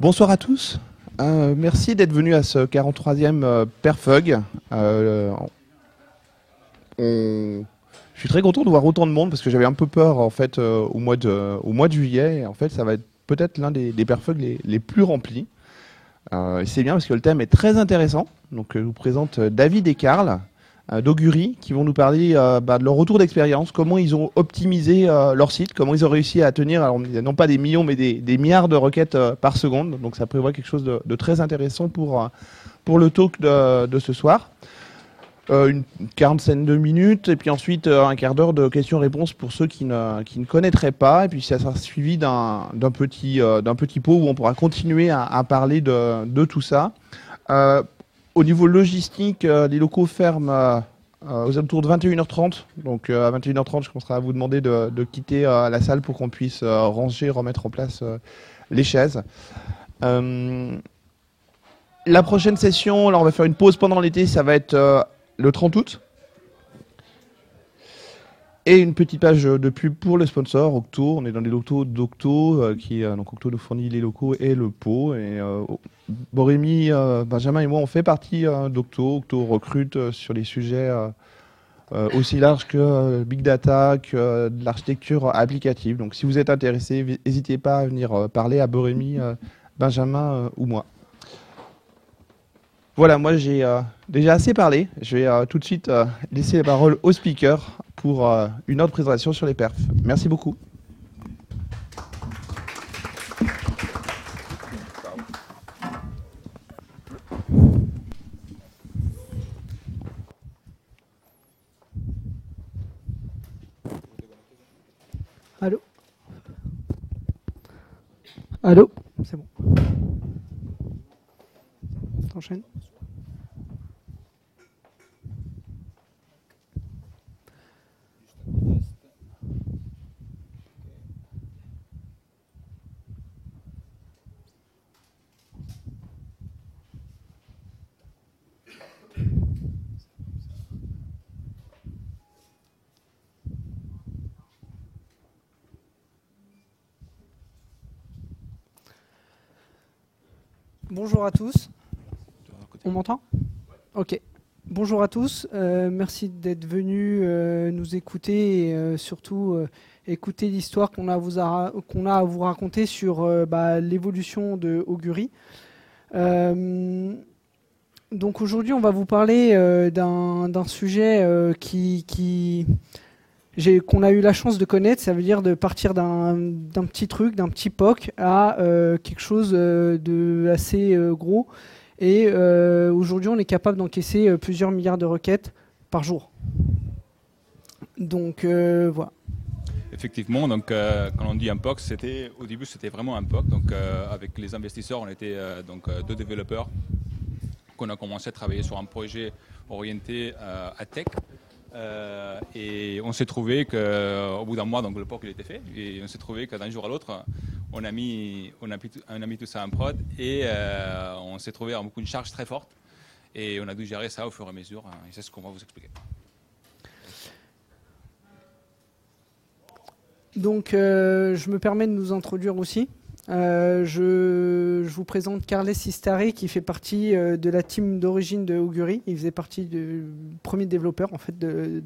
Bonsoir à tous. Euh, merci d'être venus à ce 43e euh, Perfug. Euh, Je suis très content de voir autant de monde parce que j'avais un peu peur en fait euh, au, mois de, juillet. Et en fait, ça va être peut-être l'un des, des les, plus remplis. C'est bien parce que le thème est très intéressant. Donc, je vous présente David et Karl d'Augury qui vont nous parler euh, bah, de leur retour d'expérience, comment ils ont optimisé euh, leur site, comment ils ont réussi à tenir, alors non pas des millions, mais des, milliards de requêtes euh, par seconde. Donc ça prévoit quelque chose de, très intéressant pour, euh, pour le talk de, ce soir. Euh, une quarantaine de minutes, et puis ensuite euh, un quart d'heure de questions-réponses pour ceux qui ne, qui ne connaîtraient pas, et puis ça sera suivi d'un petit, euh, d'un petit pot où on pourra continuer à, à parler de, de tout ça. Au niveau logistique, euh, les locaux ferment euh, euh, aux alentours de 21h30. Donc à 21h30, je commencerai à vous demander de, quitter la salle pour qu'on puisse ranger, remettre en place les chaises. La prochaine session, là on va faire une pause pendant l'été, ça va être le 30 août. Et une petite page de pub pour le sponsor, Octo. On est dans les locaux d'Octo, qui donc Octo nous fournit les locaux et le pot. Et Borémy, euh, Benjamin et moi, on fait partie euh, d'Octo. Octo recrute euh, sur les sujets aussi larges que Big Data, que de l'architecture applicative. Donc si vous êtes intéressé, n'hésitez pas à venir parler à Borémy, Benjamin ou moi. Voilà, moi j'ai déjà assez parlé. Je vais tout de suite laisser la parole au speaker pour une autre présentation sur les perfs. Merci beaucoup. Allô Allô? C'est bon. T'enchaînes? Bonjour à tous. On m'entend? Ok. Bonjour à tous. Euh, merci d'être venus euh, nous écouter et euh, surtout écouter l'histoire qu'on a, à vous a- qu'on a à vous raconter sur bah, l'évolution de Augury. Donc aujourd'hui, on va vous parler d'un sujet qui, qu'on a eu la chance de connaître. Ça veut dire de partir d'un petit truc, d'un petit POC à euh, quelque chose euh, de assez euh, gros. Et aujourd'hui, on est capable d'encaisser plusieurs milliards de requêtes par jour. Donc voilà. Effectivement, donc quand on dit un POC, c'était au début c'était vraiment un POC. Donc avec les investisseurs, on était donc deux développeurs qu'on a commencé à travailler sur un projet orienté à tech. Euh, et on s'est trouvé qu'au bout d'un mois, donc le POC il était fait, et on s'est trouvé que d'un jour à l'autre, on a mis, on a, mis tout- ça en prod, et euh, on s'est trouvé avec une charge très forte, et on a dû gérer ça au fur et à mesure, hein, et c'est ce qu'on va vous expliquer. Donc euh, je me permets de nous introduire aussi. Euh, je, vous présente Carles Sistari qui fait partie euh, de la team d'origine de Augury. Il faisait partie du premier développeur en fait de,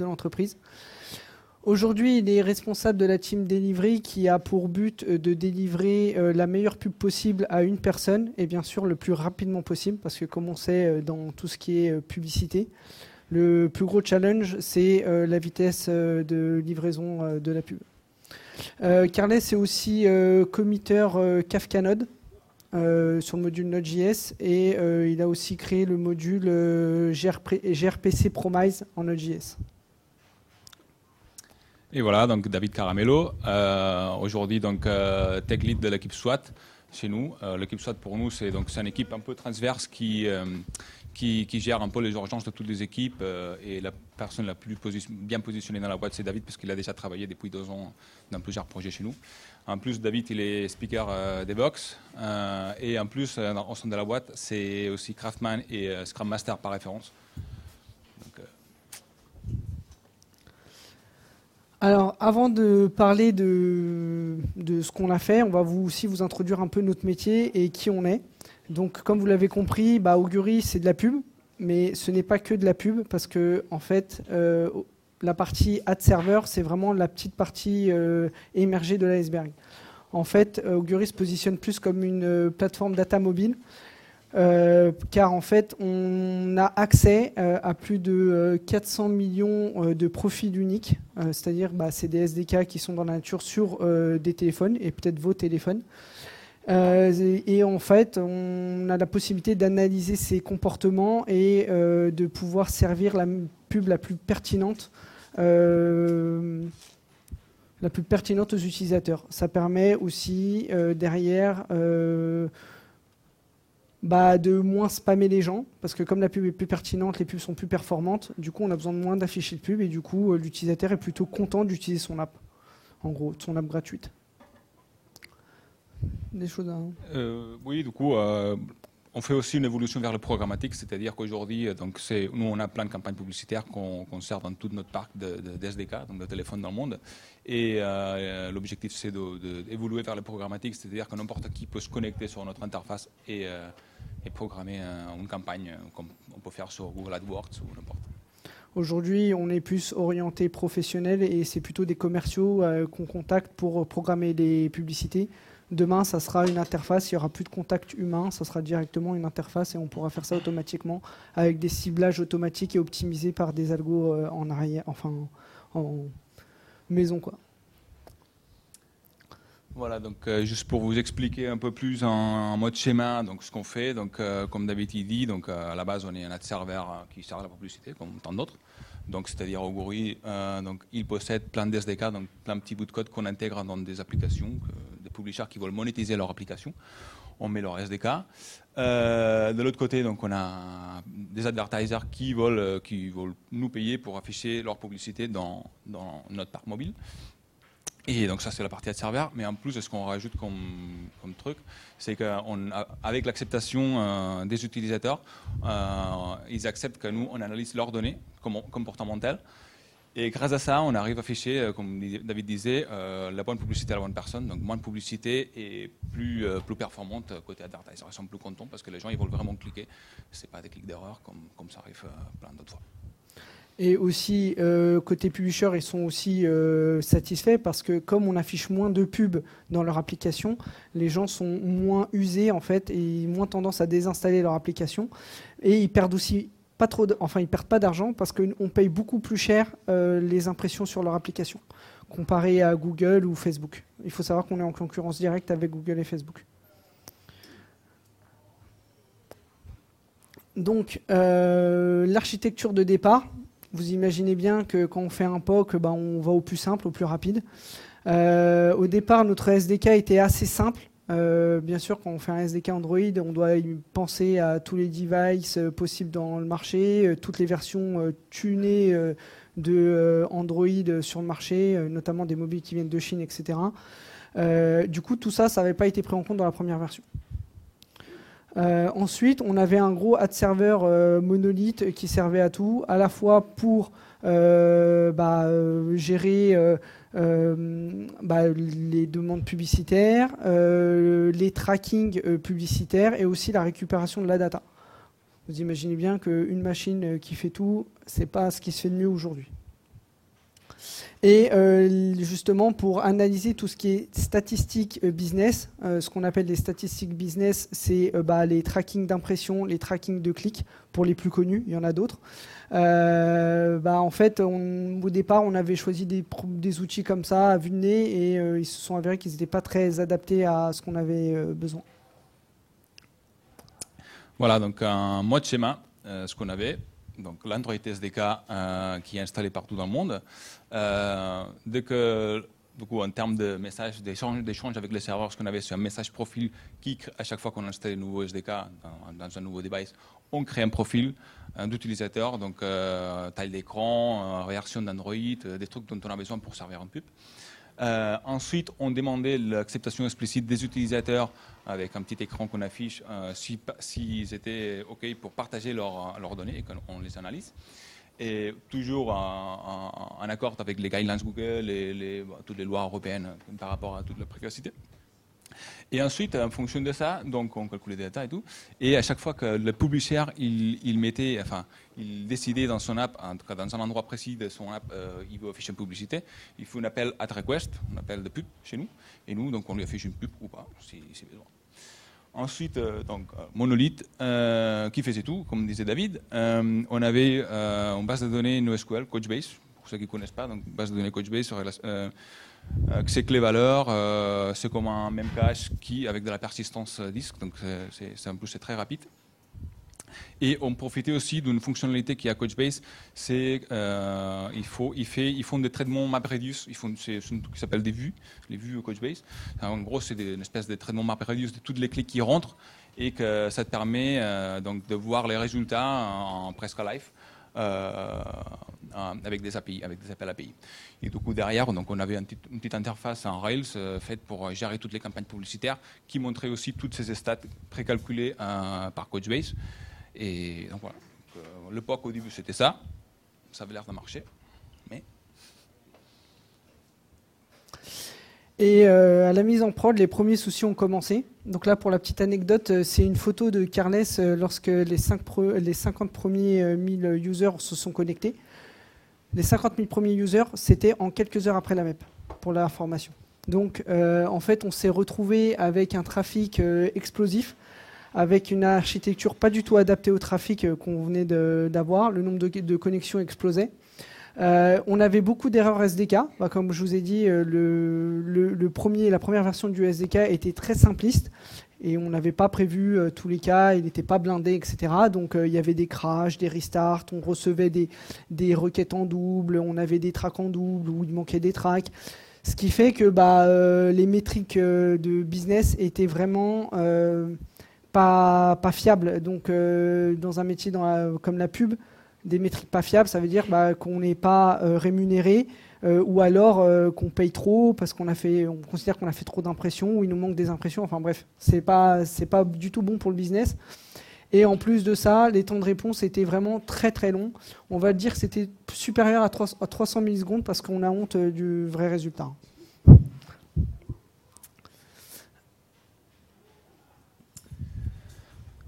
l'entreprise. Aujourd'hui, il est responsable de la team Delivery qui a pour but euh, de délivrer la meilleure pub possible à une personne et bien sûr le plus rapidement possible parce que comme on sait dans tout ce qui est publicité, le plus gros challenge c'est la vitesse de livraison de la pub. Euh, Carles est aussi euh, committeur euh, Kafka Node euh, sur le module Node.js et il a aussi créé le module GRP gRPC Promise en Node.js. Et voilà, donc David Caramello, aujourd'hui donc tech lead de l'équipe SWAT chez nous. L'équipe SWAT pour nous, c'est donc c'est une équipe un peu transverse qui, qui, gère un peu les urgences de toutes les équipes. euh, et la personne la plus bien positionnée dans la boîte, c'est David, parce qu'il a déjà travaillé depuis deux ans dans plusieurs projets chez nous. En plus, David, il est speaker euh, Devox. euh, et en plus, au sein de la boîte, c'est aussi Craftman et Scrum Master par référence. Alors, avant de parler de, ce qu'on a fait, on va aussi vous introduire un peu notre métier et qui on est. Donc, comme vous l'avez compris, bah, Augury, c'est de la pub, mais ce n'est pas que de la pub parce que, en fait, euh, la partie ad server, c'est vraiment la petite partie euh, émergée de l'iceberg. En fait, Augury se positionne plus comme une euh, plateforme data mobile. car en fait, on a accès à plus de 400 millions de profils uniques, c'est-à-dire bah, c'est des SDK qui sont dans la nature sur des téléphones et peut-être vos téléphones. Euh, et, en fait, on a la possibilité d'analyser ces comportements et euh, de pouvoir servir la pub la plus pertinente. Euh, la plus pertinente aux utilisateurs. Ça permet aussi derrière bah, de moins spammer les gens, parce que comme la pub est plus pertinente, les pubs sont plus performantes, du coup on a besoin de moins d'afficher de pub et du coup l'utilisateur est plutôt content d'utiliser son app, en gros, son app gratuite des choses euh, Oui, du coup, euh, on fait aussi une évolution vers le programmatique, c'est-à-dire qu'aujourd'hui, euh, donc nous, on a plein de campagnes publicitaires qu'on sert dans tout notre parc de, SDK, donc de téléphones dans le monde. Et l'objectif, c'est d'évoluer vers le programmatique, c'est-à-dire que n'importe qui peut se connecter sur notre interface et, programmer une campagne comme on peut faire sur Google AdWords ou n'importe. Aujourd'hui, on est plus orienté professionnel et c'est plutôt des commerciaux qu'on contacte pour programmer des publicités. Demain, ça sera une interface, il n'y aura plus de contact humain, ça sera directement une interface et on pourra faire ça automatiquement avec des ciblages automatiques et optimisés par des algos euh, en arrière, enfin en maison quoi. Voilà, donc euh, juste pour vous expliquer un peu plus en, mode schéma, donc ce qu'on fait, donc euh, comme David dit, donc à la base on est un ad serveur qui sert à la publicité comme tant d'autres. Donc c'est-à-dire Oguri, donc il possède plein de SDK, donc plein de petits bouts de code qu'on intègre dans des applications publishers qui veulent monétiser leur application. On met leur SDK. Euh, de l'autre côté, donc, on a des advertisers qui veulent, euh, qui veulent nous payer pour afficher leur publicité dans, dans notre parc mobile. Et donc ça c'est la partie ad serveur, mais en plus ce qu'on rajoute comme, comme truc, c'est qu'avec l'acceptation euh, des utilisateurs, ils acceptent que nous on analyse leurs données comportementales et grâce à ça, on arrive à afficher, euh, comme David disait, euh, la bonne publicité à la bonne personne. Donc moins de publicité et plus, euh, plus performante côté advertiser. Ils sont plus contents parce que les gens ils veulent vraiment cliquer. Ce n'est pas des clics d'erreur comme, comme ça arrive plein d'autres fois. Et aussi, côté publisher, ils sont aussi satisfaits parce que comme on affiche moins de pubs dans leur application, les gens sont moins usés en fait et moins tendance à désinstaller leur application. Et ils perdent aussi pas trop, enfin ils perdent pas d'argent parce qu'on paye beaucoup plus cher euh, les impressions sur leur application comparé à Google ou Facebook. Il faut savoir qu'on est en concurrence directe avec Google et Facebook. Donc euh, l'architecture de départ, vous imaginez bien que quand on fait un POC, ben, on va au plus simple, au plus rapide. Euh, au départ, notre SDK était assez simple. Euh, bien sûr, quand on fait un SDK Android, on doit penser à tous les devices euh, possibles dans le marché, euh, toutes les versions tunées de Android sur le marché, notamment des mobiles qui viennent de Chine, etc. du coup, tout ça, ça n'avait pas été pris en compte dans la première version. ensuite, on avait un gros ad server monolithe qui servait à tout, à la fois pour bah, gérer euh, bah, les demandes publicitaires, euh, les trackings euh, publicitaires et aussi la récupération de la data. Vous imaginez bien qu'une machine qui fait tout, c'est pas ce qui se fait de mieux aujourd'hui. Et justement, pour analyser tout ce qui est statistiques business, ce qu'on appelle les statistiques business, c'est bah, les trackings d'impression, les trackings de clics, pour les plus connus, il y en a d'autres. Euh, bah, en fait, au départ, on avait choisi des, des, outils comme ça à vue de nez et euh, ils se sont avérés qu'ils n'étaient pas très adaptés à ce qu'on avait euh, besoin. Voilà, donc un mode schéma, ce qu'on avait. Donc l'Android SDK qui est installé partout dans le monde. dès que en termes de messages, d'échange avec les serveurs, ce qu'on avait, c'est un message profil qui, à chaque fois qu'on installe un nouveau SDK dans, un nouveau device, on crée un profil d'utilisateur, donc euh, taille d'écran, euh, réaction d'Android, euh, des trucs dont on a besoin pour servir un pub. Ensuite, on demandait l'acceptation explicite des utilisateurs avec un petit écran qu'on affiche s'ils si, étaient OK pour partager leurs données et qu'on les analyse. et toujours en, accord avec les guidelines Google et toutes les lois européennes par rapport à toute la précocité. Et ensuite, en fonction de ça, donc on calculait des data et tout. Et à chaque fois que le publisher, il, mettait, enfin, il décidait dans son app, en tout cas dans un endroit précis de son app, euh, il veut afficher une publicité, il faut un appel at request, un appel de pub chez nous. Et nous, donc, on lui affiche une pub ou pas, si, si besoin. Ensuite, euh, donc, euh, Monolith, qui faisait tout, comme disait David. on avait une base de données NoSQL, Coachbase, pour ceux qui ne connaissent pas, donc base de données Coachbase sur euh, c'est clé valeur, euh, c'est comme un même cache qui avec de la persistance disque, donc c'est en plus c'est très rapide. Et on profitait aussi d'une fonctionnalité qui est à Coachbase, c'est euh, il faut, il fait, ils font des traitements MapReduce, ils font c'est ce qui s'appelle des vues, les vues Coachbase. En gros, c'est une espèce de traitement MapReduce de toutes les clés qui rentrent et que ça te permet donc de voir les résultats en, en presque live. Euh, avec des API, avec des appels API. Et du coup derrière, donc on avait une petite, interface en Rails euh, faite pour gérer toutes les campagnes publicitaires, qui montrait aussi toutes ces stats précalculées euh, par Coachbase. Et donc voilà. le POC au début c'était ça, ça avait l'air de marcher, mais Et euh, à la mise en prod, les premiers soucis ont commencé. Donc là, pour la petite anecdote, euh, c'est une photo de Carles euh, lorsque les, 5 les 50 premiers 1000 users se sont connectés. Les 50 000 premiers users, c'était en quelques heures après la MEP, pour l'information. Donc en fait, on s'est retrouvé avec un trafic explosif, avec une architecture pas du tout adaptée au trafic qu'on venait d'avoir. Le nombre de connexions explosait. Euh, on avait beaucoup d'erreurs SDK. Bah, comme je vous ai dit, euh, la première version du SDK était très simpliste et on n'avait pas prévu euh, tous les cas, il n'était pas blindé, etc. Donc il y avait des crashs, des restarts, on recevait des, requêtes en double, on avait des tracks en double ou il manquait des tracks. Ce qui fait que bah, les métriques de business étaient vraiment pas fiables. Donc dans un métier comme la pub, des métriques pas fiables, ça veut dire bah, qu'on n'est pas euh, rémunéré euh, ou alors euh, qu'on paye trop parce qu'on a fait, on considère qu'on a fait trop d'impressions ou il nous manque des impressions. Enfin bref, c'est pas pas du tout bon pour le business. Et en plus de ça, les temps de réponse étaient vraiment très très longs. On va dire que c'était supérieur à, 300 millisecondes parce qu'on a honte du vrai résultat.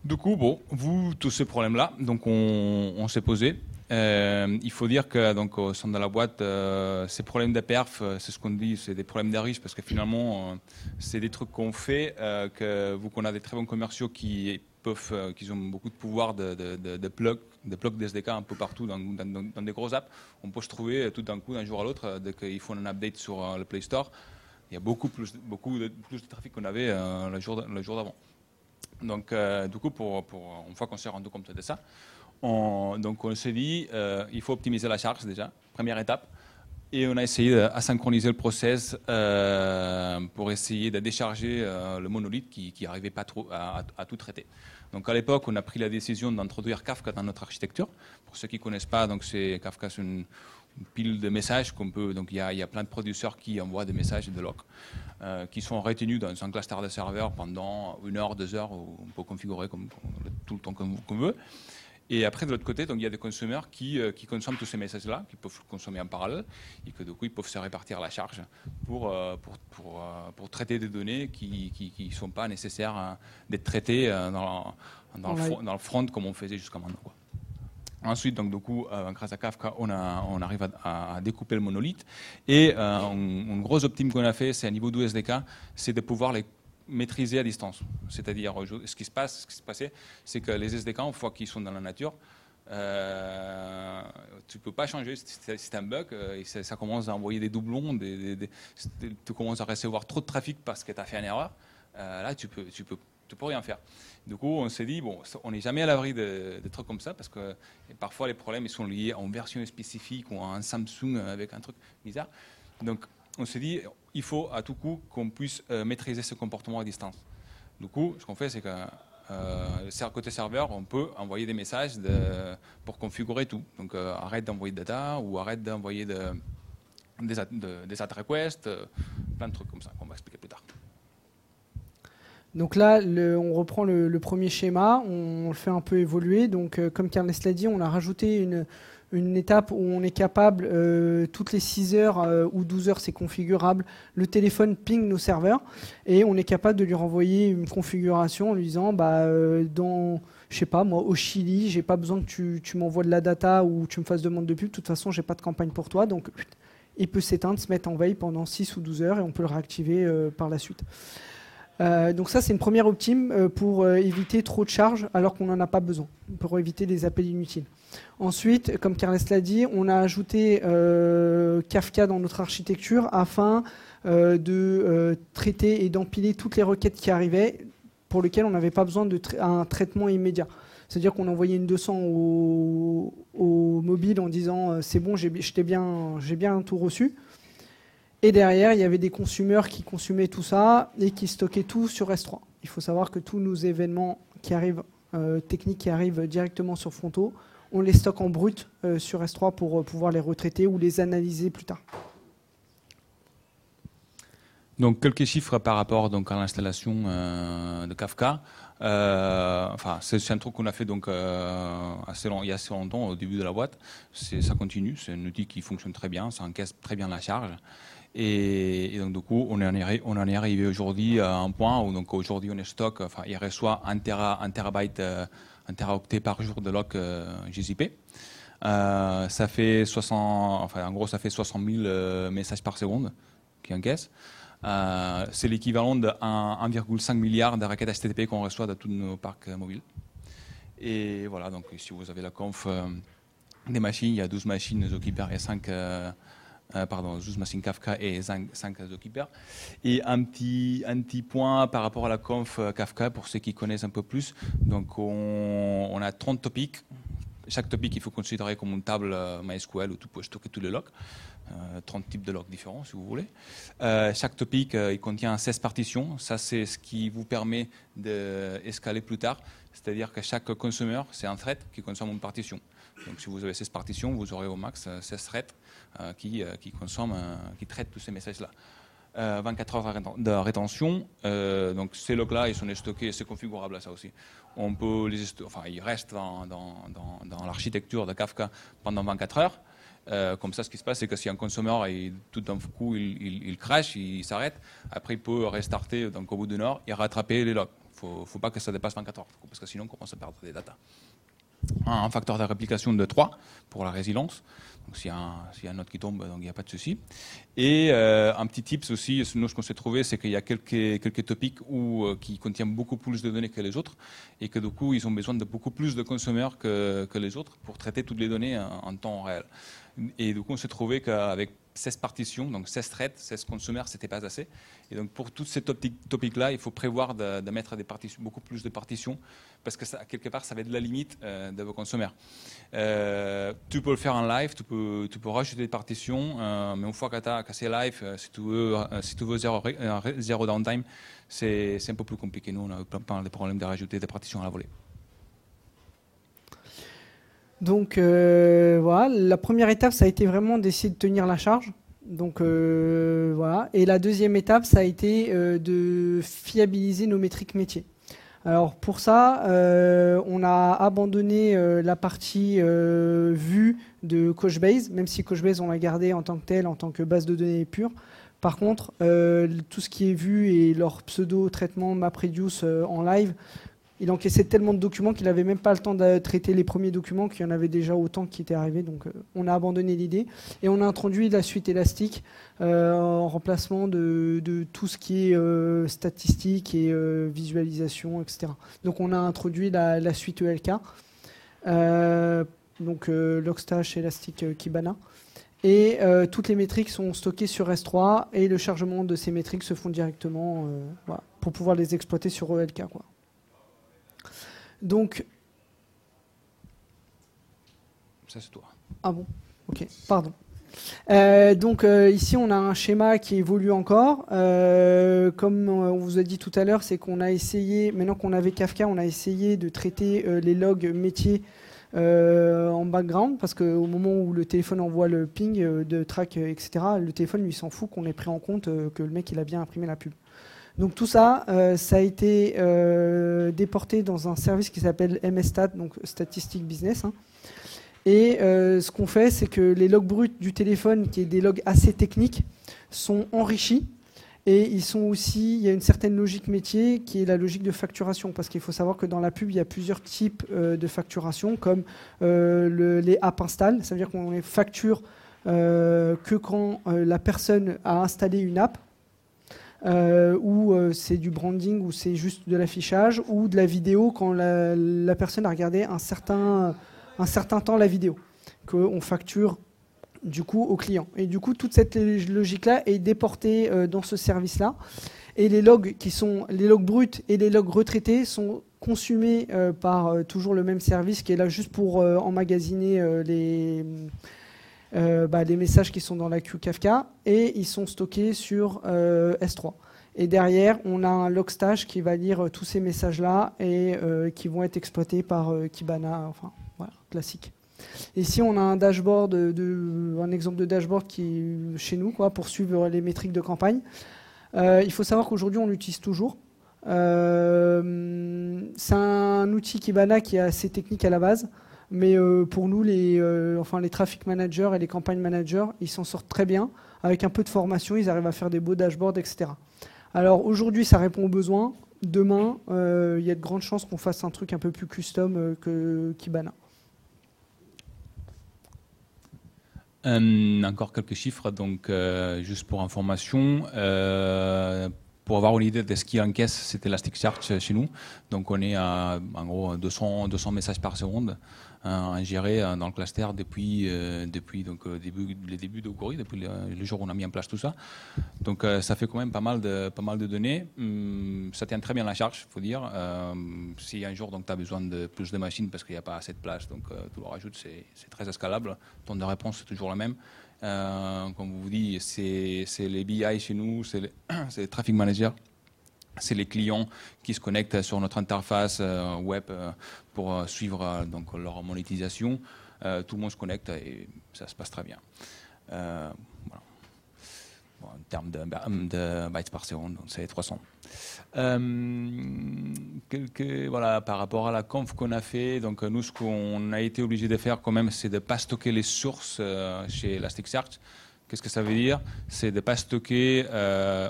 Du coup, bon, vous, tous ces problèmes-là, donc on, s'est posé. Euh, il faut dire que donc au sein de la boîte, euh, ces problèmes de perf, euh, c'est ce qu'on dit, c'est des problèmes de risque parce que finalement, c'est des trucs qu'on fait que vous qu'on a des très bons commerciaux qui peuvent, qui ont beaucoup de pouvoir de, de, de, plug, de plug d'SDK un peu partout dans, des gros apps. On peut se trouver tout d'un coup, d'un jour à l'autre, dès qu'ils font un update sur le Play Store, il y a beaucoup plus, beaucoup de, plus de trafic qu'on avait le jour d'avant. Donc, euh, du coup, pour, une fois qu'on s'est rendu compte de ça, on, donc on s'est dit, euh, il faut optimiser la charge déjà, première étape. Et on a essayé d'asynchroniser le process euh, pour essayer de décharger le monolithe qui n'arrivait pas trop à, tout traiter. Donc à l'époque, on a pris la décision d'introduire Kafka dans notre architecture. Pour ceux qui ne connaissent pas, donc c'est Kafka, c'est une, pile de messages qu'on peut. Donc il y, a, plein de producteurs qui envoient des messages de log, euh, qui sont retenus dans un cluster de serveurs pendant une heure, deux heures, où on peut configurer comme, tout le temps qu'on veut. Et après, de l'autre côté, il y a des consommateurs qui, euh, qui consomment tous ces messages-là, qui peuvent consommer en parallèle, et que du coup, ils peuvent se répartir la charge pour, euh, pour, pour, pour traiter des données qui ne sont pas nécessaires hein, d'être traitées dans, dans, le, dans, le, front comme on faisait jusqu'à maintenant. Quoi. Ensuite, donc, du coup, euh, grâce à Kafka, on, arrive à, découper le monolithe. Et euh, une, grosse optime qu'on a fait, c'est à niveau du SDK, c'est de pouvoir les maîtriser à distance. C'est-à-dire, ce qui se passe, ce qui se passait, c'est que les SDK, une fois qu'ils sont dans la nature, euh, tu peux pas changer, c'est un bug, euh, ça, commence à envoyer des doublons, tu commences à recevoir trop de trafic parce que tu as fait une erreur. là, tu peux, tu peux tu peux rien faire. Du coup, on s'est dit, bon, on n'est jamais à l'abri de, trucs comme ça, parce que parfois les problèmes ils sont liés à une version spécifique ou à un Samsung avec un truc bizarre. Donc, on s'est dit, il faut à tout coup qu'on puisse euh, maîtriser ce comportement à distance. Du coup, ce qu'on fait, c'est que euh, côté serveur, on peut envoyer des messages pour configurer tout. Donc, euh, arrête d'envoyer de data ou arrête d'envoyer de, des, de, des requests, euh, plein de trucs comme ça qu'on va expliquer plus tard. Donc là, on reprend le, premier schéma, on, le fait un peu évoluer. Donc, euh, comme Carles l'a dit, on a rajouté une, étape où on est capable, euh, toutes les 6 heures euh, ou 12 heures, c'est configurable, le téléphone ping nos serveurs et on est capable de lui renvoyer une configuration en lui disant, bah, dans, je sais pas, moi, au Chili, j'ai pas besoin que tu, tu m'envoies de la data ou tu me fasses demande de pub, de toute façon, j'ai pas de campagne pour toi, donc il peut s'éteindre, se mettre en veille pendant 6 ou 12 heures et on peut le réactiver par la suite. Euh, donc ça, c'est une première optime euh, pour euh, éviter trop de charges alors qu'on n'en a pas besoin, pour éviter des appels inutiles. Ensuite, comme Carles l'a dit, on a ajouté Kafka dans notre architecture afin de traiter et d'empiler toutes les requêtes qui arrivaient pour lesquelles on n'avait pas besoin d'un traitement immédiat. C'est-à-dire qu'on envoyait une 200 au, mobile en disant c'est bon, j'ai bien tout reçu. Et derrière, il y avait des consommateurs qui consommaient tout ça et qui stockaient tout sur S3. Il faut savoir que tous nos événements euh, techniques qui arrivent directement sur Fronto, on les stocke en brut euh, sur S3 pour euh, pouvoir les retraiter ou les analyser plus tard. Donc quelques chiffres par rapport donc à l'installation de Kafka. enfin, c'est un truc qu'on a fait donc il y a assez longtemps au début de la boîte. Ça continue, c'est un outil qui fonctionne très bien, ça encaisse très bien la charge. Et, donc, du coup, on en est, arrivé aujourd'hui à un point où, donc, aujourd'hui, on est stock, enfin, il reçoit un, tera, un terabyte, euh, teraoctet par jour de lock euh. Euh, ça fait 60, enfin, en gros, ça fait 60 000 messages par seconde qui encaisse. c'est l'équivalent de 1,5 milliard de requêtes HTTP qu'on reçoit de tous nos parcs mobiles. Et voilà, donc si vous avez la conf des machines, il y a 12 machines Zookeeper et 5 euh, pardon, juste Machine Kafka et 5, 5 Zookeeper. Et un petit, un petit point par rapport à la conf euh, Kafka, pour ceux qui connaissent un peu plus. Donc, on, a 30 topics. Chaque topic, il faut considérer comme une table euh, MySQL où tu peux stocker tous les logs. 30 types de logs différents, si vous voulez. chaque topic, il contient 16 partitions. Ça, c'est ce qui vous permet d'escaler plus tard. C'est-à-dire que chaque consommateur, c'est un thread qui consomme une partition. Donc, si vous avez 16 partitions, vous aurez au max 16 threads qui, euh, qui euh, qui traitent tous ces messages-là. 24 heures de rétention. donc ces logs-là, ils sont stockés, c'est configurable à ça aussi. On peut les, enfin, ils restent dans, dans, dans, l'architecture de Kafka pendant 24 heures. comme ça, ce qui se passe, c'est que si un consommeur, tout d'un coup, il, il, il il s'arrête, après il peut restarter donc, au bout d'une heure et rattraper les logs. Il ne faut pas que ça dépasse 24 heures, parce que sinon on commence à perdre des datas. Un facteur de réplication de 3 pour la résilience. Donc s'il y, a un autre qui tombe, il n'y a pas de souci. Et euh, un petit tips aussi, ce qu'on s'est trouvé, c'est qu'il y a quelques, quelques topics où, euh, qui contiennent beaucoup plus de données que les autres, et que du coup, ils ont besoin de beaucoup plus de consommateurs que, que les autres pour traiter toutes les données en temps réel. Et du coup, on s'est trouvé qu'avec 16 partitions, donc 16 threads, 16 consommateurs, c'était pas assez. Et donc pour tous ces topics-là, il faut prévoir de, mettre beaucoup plus de partitions, parce que quelque part, ça va être la limite euh, de vos consommateurs. Euh, tu peux le faire en live, tu peux, rajouter des partitions, euh, mais une fois que tu as cassé live, si tu veux, si tu veux zéro downtime, c'est un peu plus compliqué. Nous, on a plein de problèmes de rajouter des partitions à la volée. Donc euh, voilà, la première étape, ça a été vraiment d'essayer de tenir la charge. Donc euh, voilà. Et la deuxième étape, ça a été euh, de fiabiliser nos métriques métiers. Alors pour ça, on a abandonné la partie vue de Coachbase, même si Coachbase on l'a gardé en tant que tel, en tant que base de données pure. Par contre, tout ce qui est vu et leur pseudo-traitement MapReduce en live, il encaissait tellement de documents qu'il n'avait même pas le temps de traiter les premiers documents, qu'il y en avait déjà autant qui étaient arrivés. Donc euh, on a abandonné l'idée et on a introduit la suite élastique euh, en remplacement de, tout ce qui est euh, statistique et visualisation, etc. Donc on a introduit la, suite ELK, donc Logstash, Elastic, Kibana. Et toutes les métriques sont stockées sur S3 et le chargement de ces métriques se font directement pour pouvoir les exploiter sur ELK. Donc. Ça, c'est toi. Ah bon? Ok, pardon. Euh, donc euh, ici on a un schéma qui évolue encore. Euh, comme on vous a dit tout à l'heure, c'est qu'on a essayé, maintenant qu'on avait Kafka, on a essayé de traiter les logs métiers en background parce qu'au moment où le téléphone envoie le ping de track, etc., le téléphone lui s'en fout qu'on ait pris en compte que le mec il a bien imprimé la pub. Donc tout ça, euh, ça a été euh, déporté dans un service qui s'appelle MSStat, donc Statistic Business. Hein. Et ce qu'on fait, c'est que les logs bruts du téléphone, qui est des logs assez techniques, sont enrichis et ils sont aussi, il y a une certaine logique métier qui est la logique de facturation, parce qu'il faut savoir que dans la pub, il y a plusieurs types de facturation, comme le, les app install, ça veut dire qu'on les facture que quand la personne a installé une app, euh, ou euh, c'est du branding, ou c'est juste de l'affichage, ou de la vidéo quand la, personne a regardé un certain, un certain temps la vidéo, qu'on facture du coup au client. Et du coup, toute cette logique-là est déportée euh, dans ce service-là. Et les logs qui sont les logs bruts et les logs retraités sont consumés par toujours le même service qui est là juste pour emmagasiner les euh, bah, les messages qui sont dans la queue Kafka et ils sont stockés sur euh, S3. Et derrière, on a un logstage qui va lire euh, tous ces messages-là et qui vont être exploités par Kibana, enfin, voilà, classique. Ici, on a un dashboard, de, un exemple de dashboard qui chez nous, quoi, pour suivre les métriques de campagne. il faut savoir qu'aujourd'hui, on l'utilise toujours. c'est un outil Kibana qui est assez technique à la base. Mais euh, pour nous, les, euh, enfin, les traffic managers et les campagne managers, ils s'en sortent très bien. Avec un peu de formation, ils arrivent à faire des beaux dashboards, etc. Alors aujourd'hui, ça répond aux besoins. Demain, euh, il y a de grandes chances qu'on fasse un truc un peu plus custom que Kibana. encore quelques chiffres, donc juste pour information pour avoir une idée de ce qui encaisse, c'était Elasticsearch chez nous. Donc on est à en gros 200, 200 messages par seconde ingéré euh, dans le cluster depuis, euh, depuis donc, euh, début, les débuts de depuis le, jour où on a mis en place tout ça. Donc ça fait quand même pas mal de, pas mal de données. Hum, ça tient très bien la charge, il faut dire. si un jour tu as besoin de plus de machines parce qu'il n'y a pas assez de place, donc tu le rajoutes, c'est très escalable. Ton de réponse, c'est toujours la même. comme vous dit, c'est les BI chez nous, c'est les, les traffic managers c'est les clients qui se connectent sur notre interface euh, web euh, pour euh, suivre donc, leur monétisation. tout le monde se connecte et ça se passe très bien. en termes de, de, bytes par seconde, c'est 300. quelques, voilà, par rapport à la conf qu'on a fait, donc nous, ce qu'on a été obligé de faire quand même, c'est de ne pas stocker les sources chez Elasticsearch. Qu'est-ce que ça veut dire? C'est de ne pas stocker,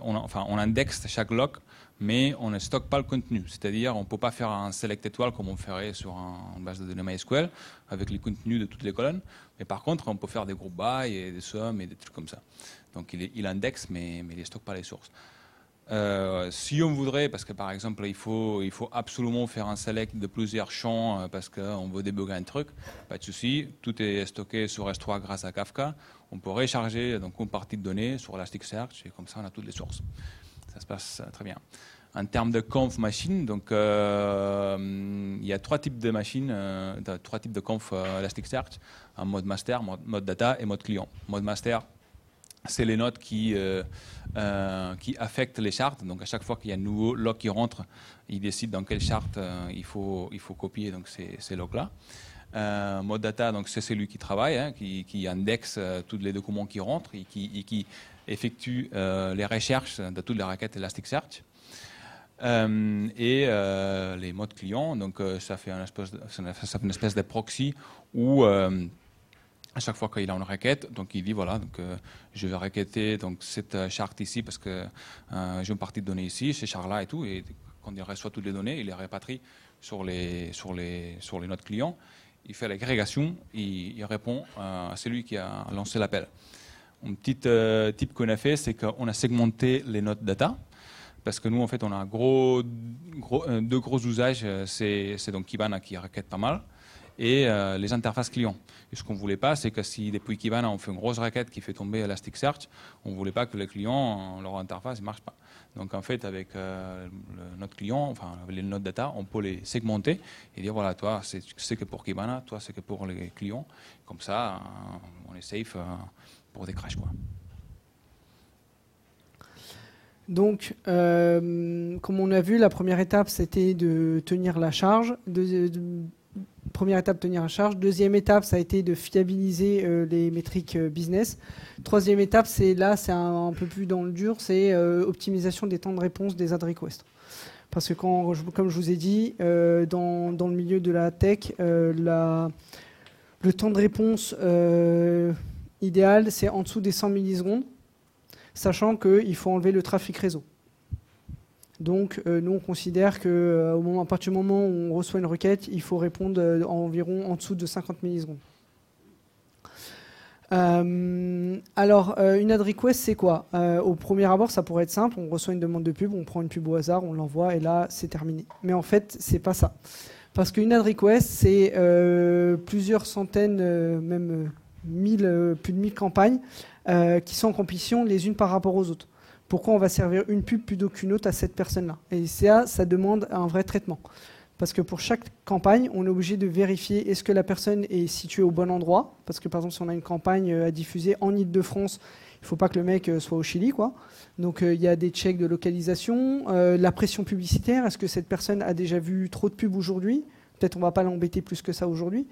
on, enfin, on indexe chaque log mais on ne stocke pas le contenu. C'est-à-dire, on ne peut pas faire un select étoile comme on ferait sur une base de données MySQL avec les contenus de toutes les colonnes. Mais par contre, on peut faire des groupes by et des sums et des trucs comme ça. Donc, il, indexe, mais, il ne stocke pas les sources. Euh, si on voudrait, parce que par exemple, il faut, il faut absolument faire un select de plusieurs champs euh, parce qu'on veut débugger un truc, pas de souci, tout est stocké sur S3 grâce à Kafka. On peut recharger donc, une partie de données sur Elasticsearch et comme ça, on a toutes les sources ça se passe très bien. En termes de conf machine, donc euh, il y a trois types de machines, euh, trois types de conf euh, Elasticsearch, en mode master, mode, data et mode client. Mode master, c'est les notes qui, qui affectent les chartes. Donc à chaque fois qu'il y a un nouveau log qui rentre, il décide dans quelle charte il, faut, il faut copier donc ces, ces logs-là. mode data, donc c'est celui qui travaille, hein, qui, qui, indexe tous les documents qui rentrent et qui effectue euh, les recherches de toutes les requêtes Elasticsearch. Euh, et euh, les modes clients, donc ça fait une espèce, de, une espèce de proxy où à chaque fois qu'il a une requête, donc il dit voilà, donc je vais requêter donc cette charte ici parce que j'ai une partie de données ici, ces charts-là et tout, et quand il reçoit toutes les données, il les répatrie sur les sur les sur les clients. Il fait l'agrégation, il répond à celui qui a lancé l'appel. Un petit euh, type qu'on a fait, c'est qu'on a segmenté les notes data. Parce que nous, en fait, on a gros, euh, deux gros usages. Euh, c'est donc Kibana qui requête pas mal et les interfaces clients. Et ce qu'on ne voulait pas, c'est que si depuis Kibana on fait une grosse requête qui fait tomber Elasticsearch, on ne voulait pas que les clients, leur interface ne marche pas. Donc en fait, avec notre client, enfin les notes data, on peut les segmenter et dire voilà, toi c'est que pour Kibana, toi c'est que pour les clients. Comme ça, on est safe des. Donc, euh, comme on a vu, la première étape, c'était de tenir la charge. première étape, tenir la charge. Deuxième étape, ça a été de fiabiliser euh, les métriques euh, business. Troisième étape, c'est là, c'est un, peu plus dans le dur, c'est optimisation des temps de réponse des ad requests. Parce que, quand, comme je vous ai dit, dans, le milieu de la tech, Le temps de réponse euh, idéal, c'est en dessous des 100 millisecondes, sachant qu'il faut enlever le trafic réseau. Donc, euh, nous, on considère qu'à euh, partir du moment où on reçoit une requête, il faut répondre euh, environ en dessous de 50 millisecondes. alors, une ad request, c'est quoi? Au premier abord, ça pourrait être simple. On reçoit une demande de pub, on prend une pub au hasard, on l'envoie et là, c'est terminé. Mais en fait, c'est pas ça. Parce qu'une ad request, c'est plusieurs centaines, même mille, plus de 1000 campagnes qui sont en compétition les unes par rapport aux autres pourquoi on va servir une pub plutôt qu'une autre à cette personne-là? Et ça, ça demande un vrai traitement. Parce que pour chaque campagne, on est obligé de vérifier est-ce que la personne est située au bon endroit? Parce que par exemple, si on a une campagne euh, à diffuser en Ile-de-France, il ne faut pas que le mec euh, soit au Chili. Quoi. Donc euh, il y a des checks de localisation. la pression publicitaire, est-ce que cette personne a déjà vu trop de pubs aujourd'hui? Peut-être on va pas l'embêter plus que ça aujourd'hui.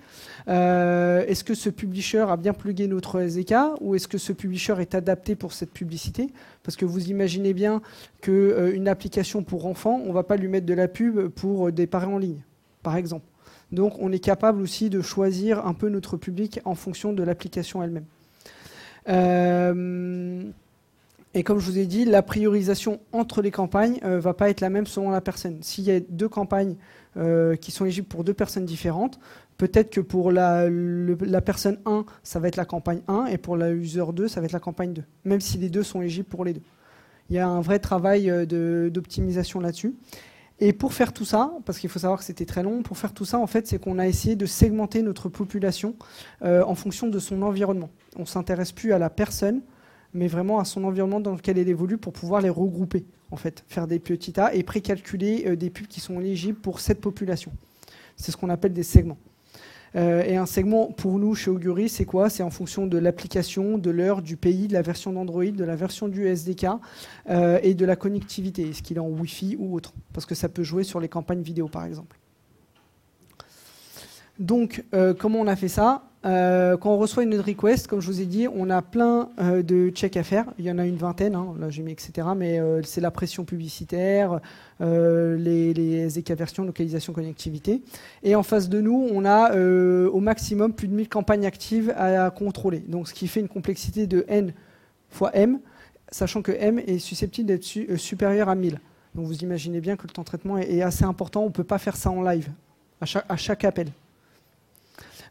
Euh, est-ce que ce publisher a bien plugué notre SDK ou est-ce que ce publisher est adapté pour cette publicité? Parce que vous imaginez bien qu'une euh, application pour enfants, on ne va pas lui mettre de la pub pour des paris en ligne, par exemple. Donc on est capable aussi de choisir un peu notre public en fonction de l'application elle-même. Euh, et comme je vous ai dit, la priorisation entre les campagnes ne va pas être la même selon la personne. S'il y a deux campagnes euh, qui sont éligibles pour deux personnes différentes. Peut-être que pour la, personne 1, ça va être la campagne 1, et pour la user 2, ça va être la campagne 2, même si les deux sont éligibles pour les deux. Il y a un vrai travail euh, d'optimisation là-dessus. Et pour faire tout ça, parce qu'il faut savoir que c'était très long, pour faire tout ça, en fait, c'est qu'on a essayé de segmenter notre population euh, en fonction de son environnement. On s'intéresse plus à la personne, mais vraiment à son environnement dans lequel elle évolue pour pouvoir les regrouper en fait, faire des petits A et précalculer euh, des pubs qui sont éligibles pour cette population. C'est ce qu'on appelle des segments. Euh, et un segment, pour nous, chez Augury, c'est quoi? C'est en fonction de l'application, de l'heure, du pays, de la version d'Android, de la version du SDK euh, et de la connectivité. Est-ce qu'il est en Wi-Fi ou autre Parce que ça peut jouer sur les campagnes vidéo, par exemple. Donc, comment on a fait ça? Euh, quand on reçoit une request, comme je vous ai dit, on a plein euh, de checks à faire. Il y en a une vingtaine, hein, là j'ai mis etc. Mais euh, c'est la pression publicitaire, les, les versions, localisation, connectivité. Et en face de nous, on a au maximum plus de 1000 campagnes actives à, contrôler. Donc ce qui fait une complexité de n fois m, sachant que m est susceptible d'être supérieur à 1000. Donc vous imaginez bien que le temps de traitement est, assez important. On ne peut pas faire ça en live à chaque appel.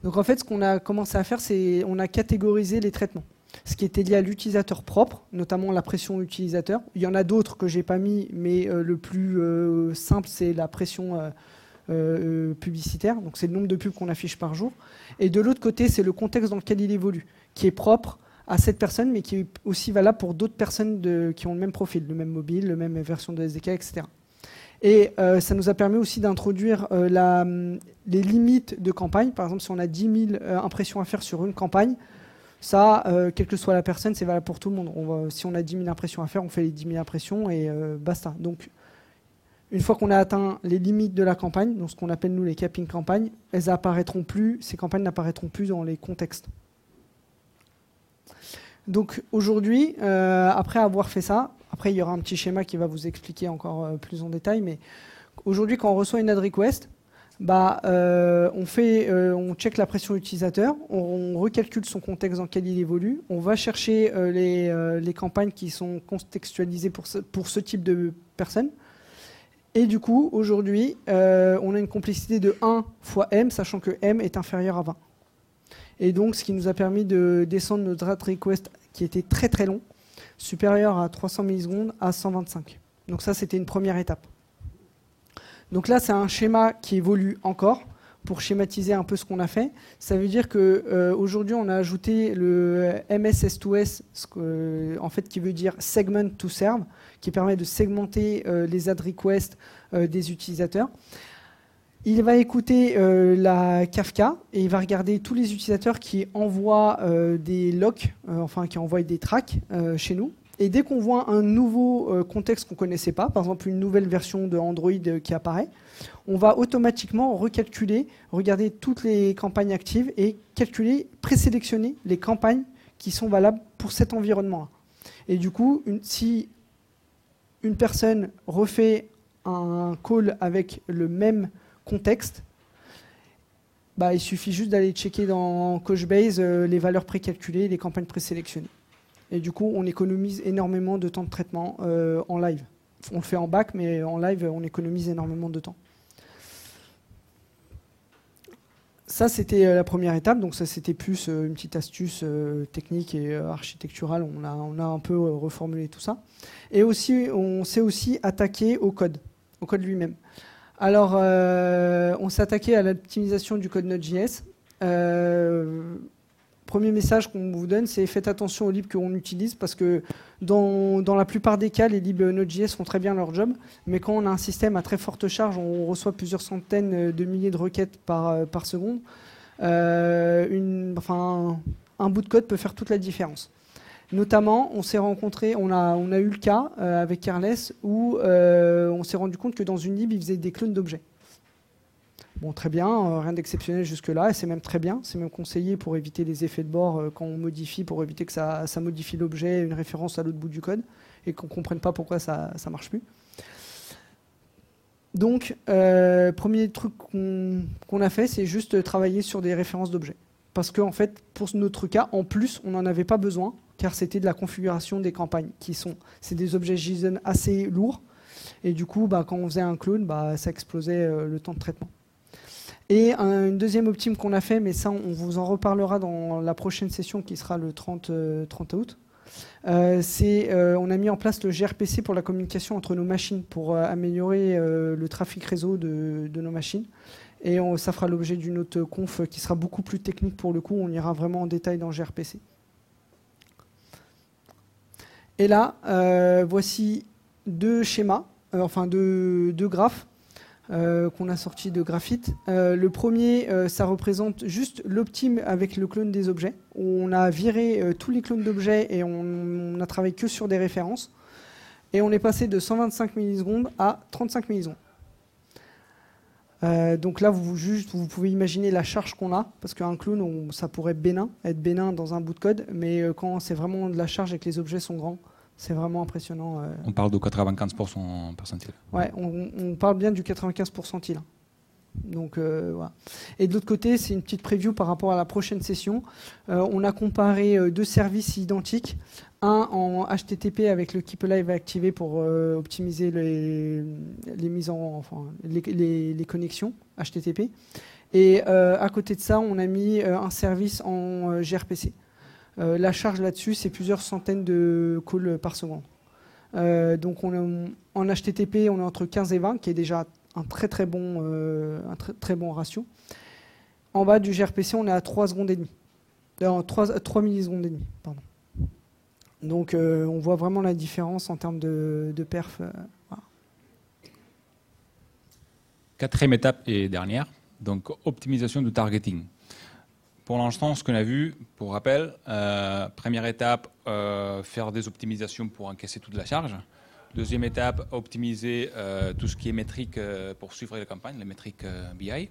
Donc en fait, ce qu'on a commencé à faire, c'est on a catégorisé les traitements. Ce qui était lié à l'utilisateur propre, notamment la pression utilisateur. Il y en a d'autres que j'ai pas mis, mais euh, le plus euh, simple, c'est la pression euh, publicitaire. Donc c'est le nombre de pubs qu'on affiche par jour. Et de l'autre côté, c'est le contexte dans lequel il évolue, qui est propre à cette personne, mais qui est aussi valable pour d'autres personnes qui ont le même profil, le même mobile, la même version de SDK, etc. Et euh, ça nous a permis aussi d'introduire euh, les limites de campagne. Par exemple, si on a 10 000 euh, impressions à faire sur une campagne, ça, quelle que soit la personne, c'est valable pour tout le monde. si on a 10 000 impressions à faire, on fait les 10 000 impressions et basta. Donc, une fois qu'on a atteint les limites de la campagne, donc ce qu'on appelle nous les capping campagnes, elles apparaîtront plus, ces campagnes n'apparaîtront plus dans les contextes. Donc aujourd'hui, après avoir fait ça, après, il y aura un petit schéma qui va vous expliquer encore euh, plus en détail. Mais aujourd'hui, quand on reçoit une ad request, bah, euh, on, fait, euh, on check la pression utilisateur, on, recalcule son contexte dans lequel il évolue, on va chercher les, campagnes qui sont contextualisées pour ce, pour ce type de personnes. Et du coup, aujourd'hui, on a une complexité de 1 fois m, sachant que m est inférieur à 20. Et donc, ce qui nous a permis de descendre notre ad request qui était très très long supérieur à 300 millisecondes à 125. Donc ça, c'était une première étape. Donc là, c'est un schéma qui évolue encore pour schématiser un peu ce qu'on a fait. Ça veut dire qu'aujourd'hui, euh, on a ajouté le MSS2S, en fait, qui veut dire Segment to Serve, qui permet de segmenter euh, les ad requests euh, des utilisateurs. Il va écouter la Kafka et il va regarder tous les utilisateurs qui envoient des locks, enfin qui envoient des tracks chez nous. Et dès qu'on voit un nouveau euh, contexte qu'on ne connaissait pas, par exemple une nouvelle version de Android euh, qui apparaît, on va automatiquement recalculer, regarder toutes les campagnes actives et calculer, présélectionner les campagnes qui sont valables pour cet environnement. Et du coup, si une personne refait un call avec le même contexte, bah, il suffit juste d'aller checker dans Couchbase les valeurs précalculées, les campagnes présélectionnées. Et du coup, on économise énormément de temps de traitement en live. On le fait en bac, mais en live, on économise énormément de temps. Ça, c'était euh, la première étape. Donc, ça, c'était plus euh, une petite astuce euh, technique et architecturale. On a, on a un peu reformulé tout ça. Et aussi, on s'est aussi attaqué au code, au code lui-même. Alors, on s'est attaqué à l'optimisation du code Node.js premier message qu'on vous donne, c'est faites attention aux libs qu'on utilise parce que dans, la plupart des cas, les libs Node.js font très bien leur job, mais quand on a un système à très forte charge, on reçoit plusieurs centaines de milliers de requêtes par, euh, seconde, euh, un bout de code peut faire toute la différence. Notamment, on s'est rencontré, on a, eu le cas euh, avec Carles où on s'est rendu compte que dans une lib, il faisait des clones d'objets. Bon, très bien, euh, rien d'exceptionnel jusque-là, et c'est même très bien, c'est même conseillé pour éviter les effets de bord euh, quand on modifie, pour éviter que ça, modifie l'objet, une référence à l'autre bout du code, et qu'on ne comprenne pas pourquoi ça ne marche plus. Donc, euh, premier truc qu'on a fait, c'est juste travailler sur des références d'objets. Parce qu'en en fait, pour notre cas, en plus, on n'en avait pas besoin, car c'était de la configuration des campagnes, qui sont, c'est des objets JSON assez lourds, et du coup, bah, quand on faisait un clone, bah, ça explosait le temps de traitement. Et une deuxième optime qu'on a fait, mais ça on vous en reparlera dans la prochaine session qui sera le 30, 30 euh, août. Euh, c'est euh, on a mis en place le gRPC pour la communication entre nos machines pour améliorer le trafic réseau de, nos machines. Et ça fera l'objet d'une autre conf qui sera beaucoup plus technique pour le coup. On ira vraiment en détail dans gRPC. Et là, voici deux schémas, enfin deux, graphes euh, qu'on a sorti de graphite. Euh, le premier, euh, ça représente juste l'optime avec le clone des objets. On a viré tous les clones d'objets et on, a travaillé que sur des références. Et on est passé de 125 millisecondes à 35 millisecondes. Donc là, vous, juste, vous pouvez imaginer la charge qu'on a, parce qu'un clone, ça pourrait bénin, être bénin dans un bout de code, mais quand c'est vraiment de la charge et que les objets sont grands, c'est vraiment impressionnant. Euh. On parle de 95% percentile. Ouais, on, parle bien du 95 percentile. Donc euh, voilà. Et de l'autre côté, c'est une petite preview par rapport à la prochaine session. Euh, on a comparé deux services identiques, un en HTTP avec le Keep Alive activé pour optimiser les, les, connexions HTTP, et à côté de ça, on a mis un service en gRPC. Euh, la charge là-dessus, c'est plusieurs centaines de calls par seconde. Euh, donc on en HTTP, on est entre 15 et 20, qui est déjà un très très bon, euh, un très, très bon ratio. En bas du gRPC, on est à 3 secondes et demie. 3, 3 millisecondes et demie, pardon. Donc on voit vraiment la différence en termes de, perf. Quatrième étape et dernière, donc optimisation du targeting. Pour l'instant, ce qu'on a vu, pour rappel, euh, première étape, euh, faire des optimisations pour encaisser toute la charge. Deuxième étape, optimiser euh, tout ce qui est métrique pour suivre les campagnes, les métriques BI.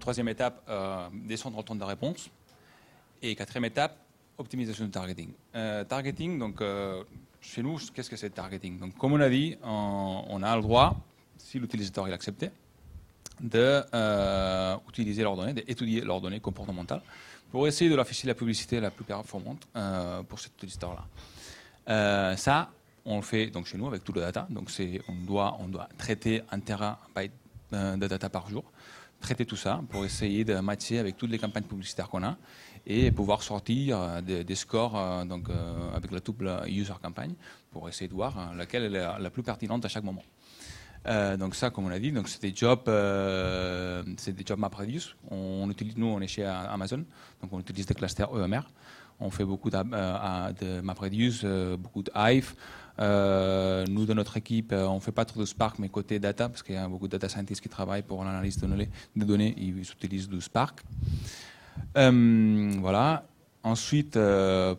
troisième étape, descendre le temps de réponse. Et quatrième étape, optimisation du targeting. targeting, donc chez nous, qu'est-ce que c'est le targeting? Donc, comme on a dit, on, a le droit, si l'utilisateur est accepté, d'utiliser euh, leurs données, d'étudier leurs données comportementales pour essayer de l'afficher la publicité la plus performante euh, pour cet utilisateur-là. Euh, ça, on le fait donc chez nous avec tout le data. Donc on doit, on doit traiter un terabyte de data par jour, traiter tout ça pour essayer de matcher avec toutes les campagnes publicitaires qu'on a et pouvoir sortir des, scores donc, avec la double user campagne pour essayer de voir laquelle est la plus pertinente à chaque moment. Euh, donc ça, comme on a dit, donc c'est des jobs, euh, c'est des jobs MapReduce. On, utilise, nous, on est chez Amazon, donc on utilise des clusters EMR. On fait beaucoup de, euh, de MapReduce, beaucoup de Hive. Nous, de notre équipe, on fait pas trop de Spark, mais côté data, parce qu'il y a beaucoup de data scientists qui travaillent pour l'analyse de données, de données, ils utilisent du Spark. voilà. Ensuite,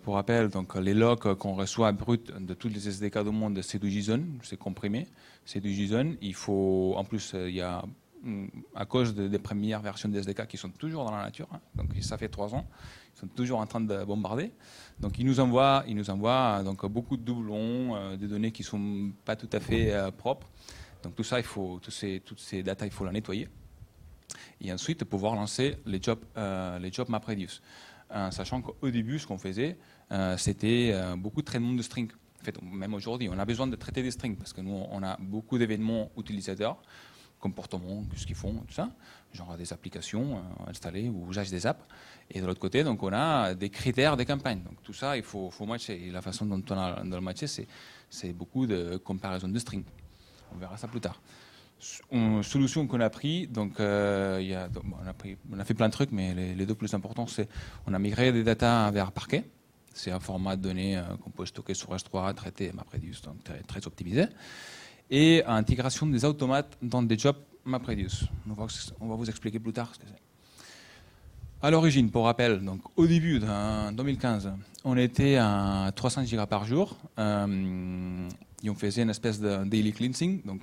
pour rappel, donc les logs qu'on reçoit brut de tous les SDK du monde, c'est du JSON, c'est comprimé c'est du JSON. Il faut, en plus, euh, il y a, mm, à cause des premières versions des SDK qui sont toujours dans la nature, hein, donc ça fait trois ans, ils sont toujours en train de bombarder. Donc ils nous envoient, ils nous envoient donc beaucoup de doublons, euh, des données qui sont pas tout à fait euh, propres. Donc tout ça, il faut, tous ces, toutes ces datas, il faut la nettoyer. et ensuite pouvoir lancer les jobs, les jobs MapReduce. sachant qu'au début, ce qu'on faisait, c'était beaucoup de traitement de strings. En fait, même aujourd'hui, on a besoin de traiter des strings parce que nous, on a beaucoup d'événements utilisateurs comportement, ce qu'ils font, tout ça, genre des applications installées ou usage des apps. Et de l'autre côté, donc on a des critères des campagnes. Donc tout ça, il faut, matcher. Et la façon dont on a de le matcher, c'est beaucoup de comparaison de strings. On verra ça plus tard. Solution qu'on a pris, donc, euh, on, a fait plein de trucs, mais les, deux plus importants, c'est on a migré des data vers Parquet. C'est un format de données euh, qu'on peut stocker sur S3, traité MapReduce, donc très, très optimisé. Et intégration des automates dans des jobs MapReduce. On va, on va vous expliquer plus tard ce que c'est. À l'origine, pour rappel, donc au début de 2015, on était à 300 gigas par jour euh, et on faisait une espèce de daily cleansing. Donc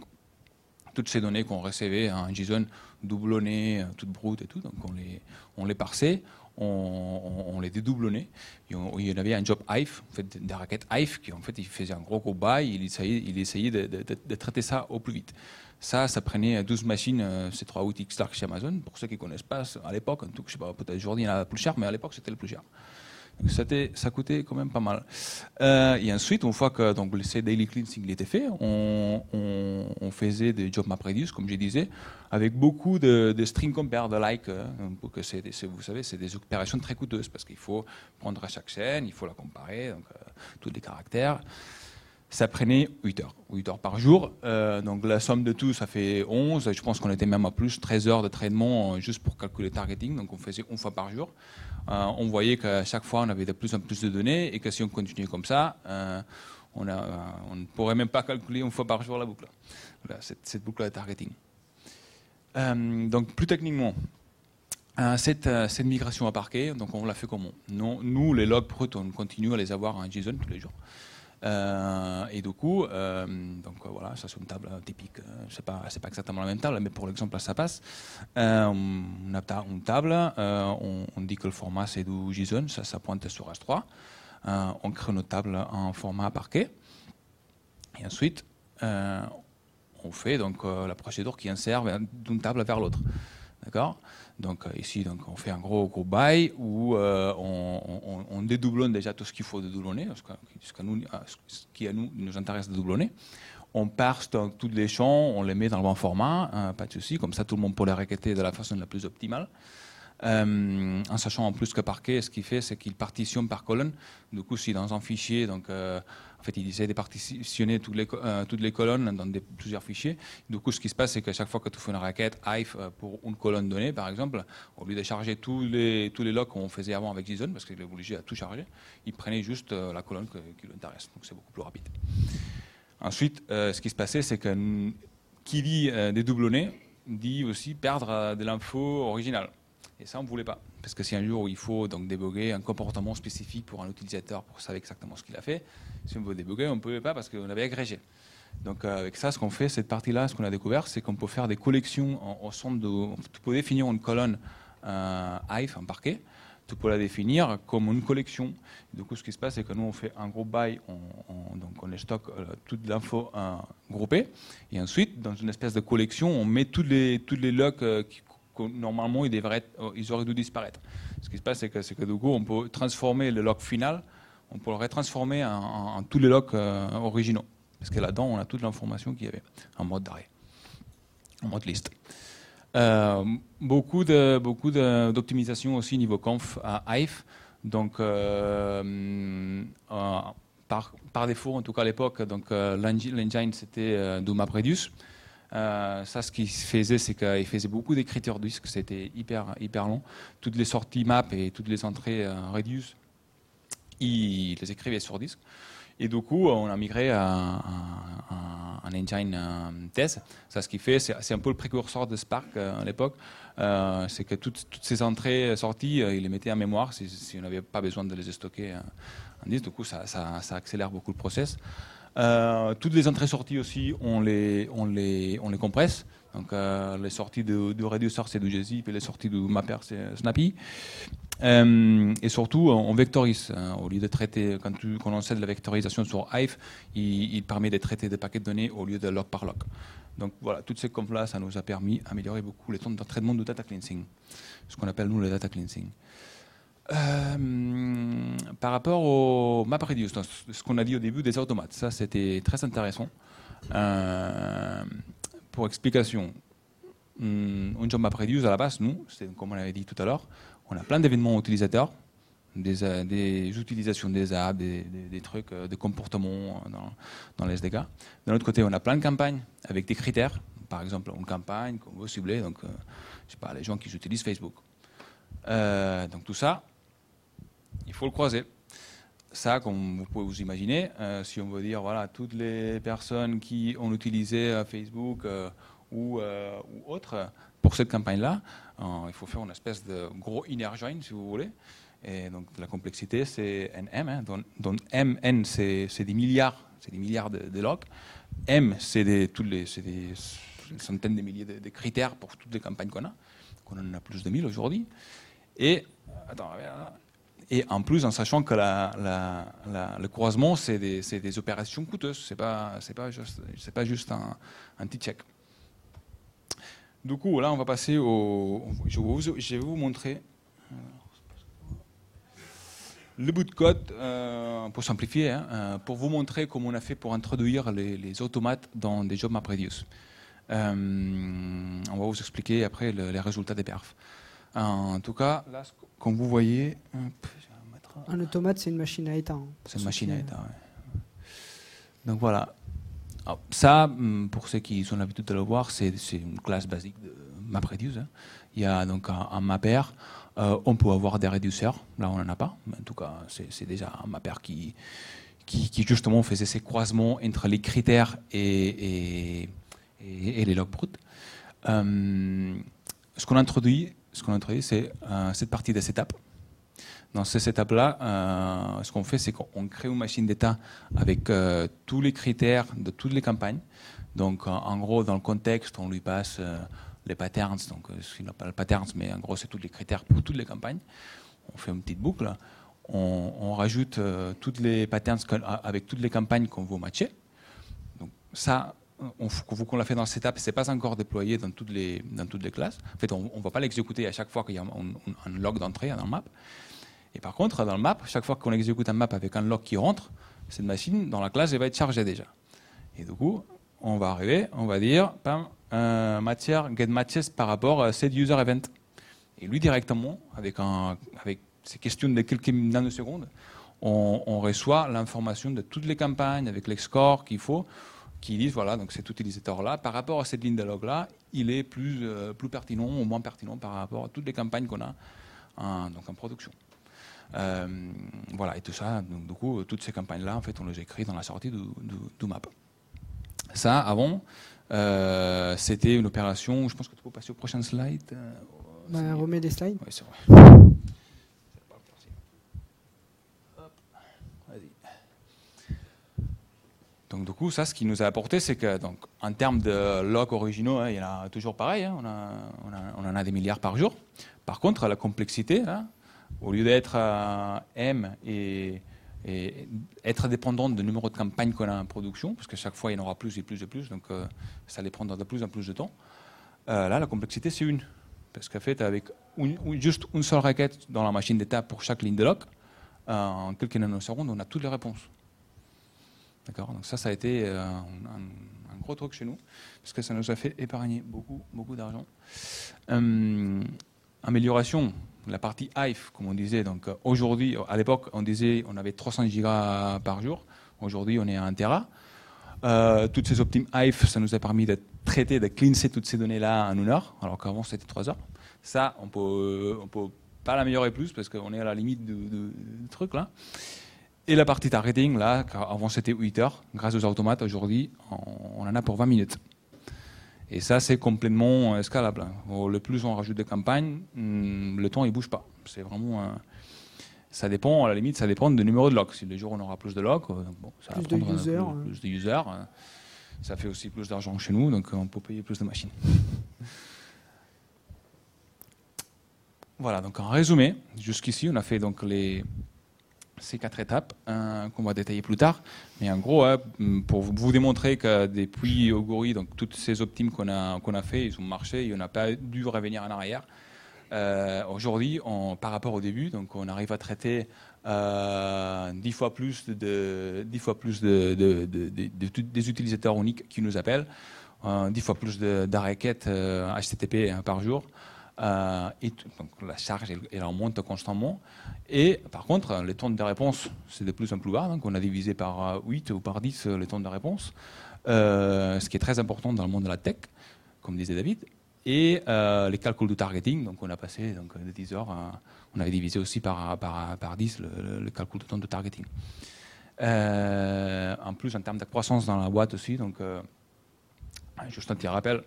toutes ces données qu'on recevait en JSON doublonnées, toutes brutes et tout, donc on les, on les parsait, on, les dédoublonnait. Il y avait un job Hive, en fait, des raquettes Hive, qui en fait il faisait un gros gros bail, il essayait, il essayait de, traiter ça au plus vite. Ça, ça prenait 12 machines euh, C3 outils Stark chez Amazon. Pour ceux qui ne connaissent pas, à l'époque, en tout, je sais pas, peut-être aujourd'hui il y en a plus cher, mais à l'époque c'était le plus cher. Ça coûtait quand même pas mal. Euh, et ensuite, une fois que donc, le daily cleansing était fait, on, faisait des job MapReduce, comme je disais, avec beaucoup de, de string compare, de like, euh, pour que vous savez, c'est des opérations très coûteuses parce qu'il faut prendre chaque chaîne, il faut la comparer, donc tous les caractères ça prenait 8 heures, 8 heures par jour. Euh, donc la somme de tout, ça fait 11. Je pense qu'on était même à plus, 13 heures de traitement euh, juste pour calculer le targeting. Donc on faisait une fois par jour. Euh, on voyait qu'à chaque fois, on avait de plus en plus de données et que si on continuait comme ça, on, ne pourrait même pas calculer une fois par jour la boucle. cette, boucle de targeting. donc plus techniquement, cette, cette, migration à parquet, donc on l'a fait comment? Nous, les logs on continue à les avoir en JSON tous les jours. Euh, et du coup, euh, donc voilà, ça c'est une table typique. Euh, c'est pas, c'est pas exactement la même table, mais pour l'exemple ça passe. on a une table, on, dit que le format c'est du JSON, ça, pointe sur S3. on crée notre table en format parquet. Et ensuite, on fait donc la procédure qui insère d'une table vers l'autre. D'accord? Donc euh, ici, donc, on fait un gros, gros bail où euh, on, dédoublonne déjà tout ce qu'il faut dédoublonner, euh, ce qui à nous nous intéresse de doublonner. On parse dans tous les champs, on les met dans le bon format, hein, pas de souci, comme ça tout le monde peut les requêter de la façon la plus optimale. Euh, en sachant en plus que Parquet, ce qu'il fait, c'est qu'il partitionne par colonne. Du coup, si dans un fichier, donc, en fait, il essaie de partitionner toutes les, euh, colonnes dans des, plusieurs fichiers. Du coup, ce qui se passe, c'est que chaque fois que tu fais une requête Hive pour une colonne donnée, par exemple, au lieu de charger tous les, tous les logs qu'on faisait avant avec JSON, parce qu'il est obligé à tout charger, il prenait juste la colonne qui l'intéresse. Donc, c'est beaucoup plus rapide. Ensuite, ce qui se passait, c'est que qui dit dédoublonner dit aussi perdre de l'info originale. Et ça, on ne voulait pas. Parce que si un jour il faut donc déboguer un comportement spécifique pour un utilisateur pour savoir exactement ce qu'il a fait, si on veut déboguer, on ne pouvait pas parce qu'on avait agrégé. Donc euh, avec ça, ce qu'on fait, cette partie-là, ce qu'on a découvert, c'est qu'on peut faire des collections centre de... Tu peux définir une colonne euh, Hive, un parquet, tu peux la définir comme une collection. Du coup, ce qui se passe, c'est que nous, on fait un gros bail, on, donc on stocke euh, toute l'info euh, groupée, et ensuite, dans une espèce de collection, on met tous les, tous les logs normalement ils, ils auraient dû disparaître. Ce qui se passe, c'est que, du coup, on peut transformer le log final, on peut le retransformer en, tous les logs euh, originaux. Parce que là-dedans, on a toute l'information qu'il y avait en mode d'arrêt, en mode liste. Euh, beaucoup de beaucoup d'optimisation aussi niveau conf à Hive. Donc, euh, par, par, défaut, en tout cas à l'époque, donc l'engine c'était du MapReduce. Euh, ça, ce qu'il faisait, c'est qu'il faisait beaucoup d'écritures disque, c'était hyper, hyper long. Toutes les sorties map et toutes les entrées euh, reduce, il les écrivait sur disque. Et du coup, on a migré à, un engine euh, test. Ça, ce qu'il fait, c'est un peu le précurseur de Spark à l'époque. c'est que toutes, ces entrées sorties, il les mettait en mémoire si, on n'avait pas besoin de les stocker en disque. Du coup, ça, ça accélère beaucoup le process. Euh, toutes les entrées-sorties aussi, on les, on les, on les compresse. Donc euh, les sorties de, de Reducer, c'est du gzip et les sorties de Mapper, c'est Snappy. Euh, et surtout, on vectorise. Hein. au lieu de traiter, quand, tu, quand on de la vectorisation sur Hive, il, permet de traiter des paquets de données au lieu de log par log. Donc voilà, toutes ces confs-là, ça nous a permis d'améliorer beaucoup les temps de traitement de data cleansing, ce qu'on appelle nous le data cleansing. Euh, par rapport au MapReduce, ce qu'on a dit au début des automates, ça c'était très intéressant. Euh, pour explication, hum, un job MapReduce à la base, nous, comme on l'avait dit tout à l'heure, on a plein d'événements utilisateurs, des, euh, utilisations des apps, des, trucs, des comportements dans, les SDK. D'un autre côté, on a plein de campagnes avec des critères. Par exemple, une campagne qu'on veut cibler, donc, je sais pas, les gens qui utilisent Facebook. donc tout ça, il faut le croiser. Ça, comme vous pouvez vous imaginer, euh, si on veut dire, voilà, toutes les personnes qui ont utilisé euh, Facebook euh, ou, ou autre pour cette campagne-là, il faut faire une espèce de gros inner join, si vous voulez. Et donc la complexité, c'est NM, hein, dont, MN, c'est des milliards, c'est des milliards de, logs. M, c'est des, des, centaines de milliers de, critères pour toutes les campagnes qu'on a, qu'on en a plus de 1000 aujourd'hui. Et, attends, et en plus, en sachant que le croisement, c'est des, opérations coûteuses, ce n'est pas, juste, un, petit check. Du coup, là, on va passer au. Je vais vous, montrer le bout de code, euh, pour simplifier, hein, euh, pour vous montrer comment on a fait pour introduire les, automates dans des jobs MapReduce. Euh, on va vous expliquer après les résultats des perfs. En tout cas, là, comme vous voyez, un automate, c'est une machine à état. Hein. C'est une machine à état, oui. Donc voilà. ça, hum, pour ceux qui sont habitués de le voir, c'est une classe basique de MapReduce. Hein. Il y a donc un, mapper. Euh, on peut avoir des réduceurs. Là, on n'en a pas. Mais en tout cas, c'est déjà un mapper qui, qui, justement faisait ces croisements entre les critères et, et, les logs bruts. Hum, ce qu'on introduit, ce qu'on introduit, c'est euh, cette partie de setup. Dans cette étape-là, euh, ce qu'on fait, c'est qu'on crée une machine d'état avec euh, tous les critères de toutes les campagnes. Donc, en gros, dans le contexte, on lui passe les patterns, donc ce qu'il pas le patterns, mais en gros, c'est tous les critères pour toutes les campagnes. On fait une petite boucle. On, rajoute toutes les patterns avec toutes les campagnes qu'on veut matcher. Donc, ça, on, qu'on l'a fait dans cette étape, ce n'est pas encore déployé dans toutes les, classes. En fait, on ne va pas l'exécuter à chaque fois qu'il y a un, log d'entrée dans le map. Et par contre, dans le map, chaque fois qu'on exécute un map avec un lock qui rentre, cette machine, dans la classe, va être chargée déjà. Et du coup, on va arriver, on va dire, pam, matière, get matches par rapport à cette user event. Et lui, directement, avec, un, ces questions de quelques nanosecondes, on, on reçoit l'information de toutes les campagnes avec les scores qu'il faut, qui disent, voilà, donc cet utilisateur-là, par rapport à cette ligne de log-là, il est plus, euh, plus pertinent ou moins pertinent par rapport à toutes les campagnes qu'on a donc en production. Euh, voilà, et tout ça, donc, du coup, toutes ces campagnes-là, en fait, on les écrit dans la sortie du, map. Ça, avant, euh, c'était une opération, je pense que tu peux passer au prochain slide. Bah, remets des slides. Oui, c'est vrai. Donc du coup, ça, ce qui nous a apporté, c'est que, donc, en termes de logs originaux, hein, il y en a toujours pareil, hein, on, en a des milliards par jour. Par contre, la complexité, hein, au lieu d'être M et, être dépendant du numéro de campagne qu'on a en production, parce que chaque fois il y en aura plus et plus et plus, donc euh, ça allait prendre de plus en plus de temps. Euh, là, la complexité, c'est une. Parce qu'en fait, avec juste une seule requête dans la machine d'état pour chaque ligne de euh, en quelques nanosecondes, on a toutes les réponses. D'accord Donc ça, ça a été un, un, gros truc chez nous, parce que ça nous a fait épargner beaucoup, beaucoup d'argent. amélioration, la partie Hive, comme on disait. Donc euh, aujourd'hui, à l'époque, on disait on avait 300 gigas par jour. Aujourd'hui, on est à 1 Tera. Euh, toutes ces optimes Hive, ça nous a permis de traiter, de cleanser toutes ces données-là en une heure, alors qu'avant c'était 3 heures. Ça, on peut, on peut pas l'améliorer plus parce qu'on est à la limite du, truc là. Et la partie targeting, là, avant c'était 8 heures, grâce aux automates, aujourd'hui, on en a pour 20 minutes. Et ça, c'est complètement euh, scalable. Hein. Le plus on rajoute de campagnes, hmm, le temps, il bouge pas. C'est vraiment. ça dépend, à la limite, ça dépend du numéro de lock. Si le jour on aura plus de lock, euh, ça plus, de users, plus, de users. Ça fait aussi plus d'argent chez nous, donc on peut payer plus de machines. voilà, donc en résumé, jusqu'ici, on a fait donc les, ces quatre étapes qu'on va détailler plus tard. Mais en gros, hein, pour vous démontrer que depuis Oguri, donc toutes ces optimes qu'on a, qu'on a fait, ils ont marché, il n'y a pas dû revenir en arrière. Euh, aujourd'hui, par rapport au début, donc on arrive à traiter euh, dix fois plus de, dix fois plus de, des utilisateurs uniques qui nous appellent, euh, dix fois plus de, requêtes HTTP par jour. Euh, la charge elle, augmente constamment. Et par contre, les temps de réponse, c'est de plus en plus bas. Donc on a divisé par 8 ou par 10 les temps de réponse, ce qui est très important dans le monde de la tech, comme disait David et euh, les calculs de targeting. Donc on a passé donc, de 10 heures, on avait divisé aussi par, par, par 10 le, calcul de temps de targeting. Euh, en plus, en termes de croissance dans la boîte aussi, donc, euh, juste un petit rappel,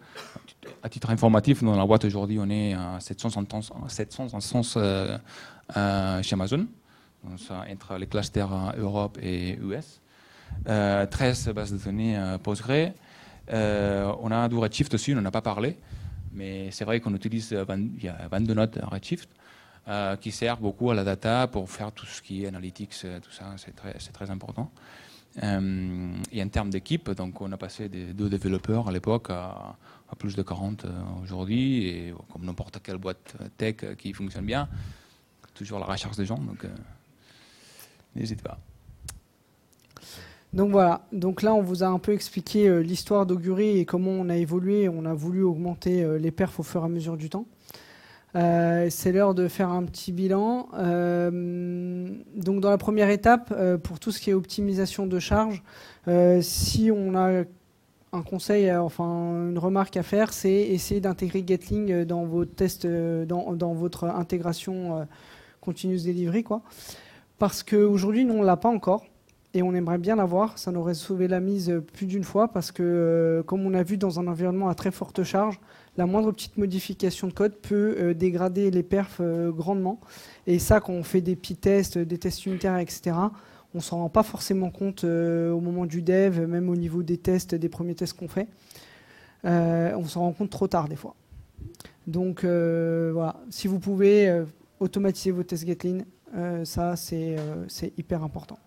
à titre informatif, dans la boîte aujourd'hui, on est à 700 instances, chez Amazon, entre les clusters Europe et US. 13 bases de données Postgre. on a du Redshift aussi, on n'en a pas parlé. Mais c'est vrai qu'on utilise, euh, il y a 22 notes Redshift euh, qui servent beaucoup à la data pour faire tout ce qui est analytics, euh, tout ça, c'est très, important. et en termes d'équipe, on a passé de deux développeurs à l'époque à, plus de 40 aujourd'hui, et comme n'importe quelle boîte tech qui fonctionne bien, toujours la recherche des gens, donc n'hésitez pas. Donc voilà, donc là on vous a un peu expliqué euh, l'histoire d'Augury et comment on a évolué, on a voulu augmenter euh, les perfs au fur et à mesure du temps. Euh, c'est l'heure de faire un petit bilan. donc dans la première étape, pour tout ce qui est optimisation de charge, si on a un conseil, enfin une remarque à faire, c'est essayer d'intégrer Gatling dans vos tests, dans, dans votre intégration continuous delivery, quoi. Parce qu'aujourd'hui, nous on l'a pas encore et on aimerait bien l'avoir. Ça nous aurait sauvé la mise plus d'une fois parce que, euh, comme on a vu dans un environnement à très forte charge, la moindre petite modification de code peut euh, dégrader les perfs euh, grandement. Et ça, quand on fait des petits tests, des tests unitaires, etc., on s'en rend pas forcément compte au moment du dev, même au niveau des tests, des premiers tests qu'on fait. on s'en rend compte trop tard des fois. Donc voilà, si vous pouvez automatiser vos tests Gatling, ça c'est hyper important.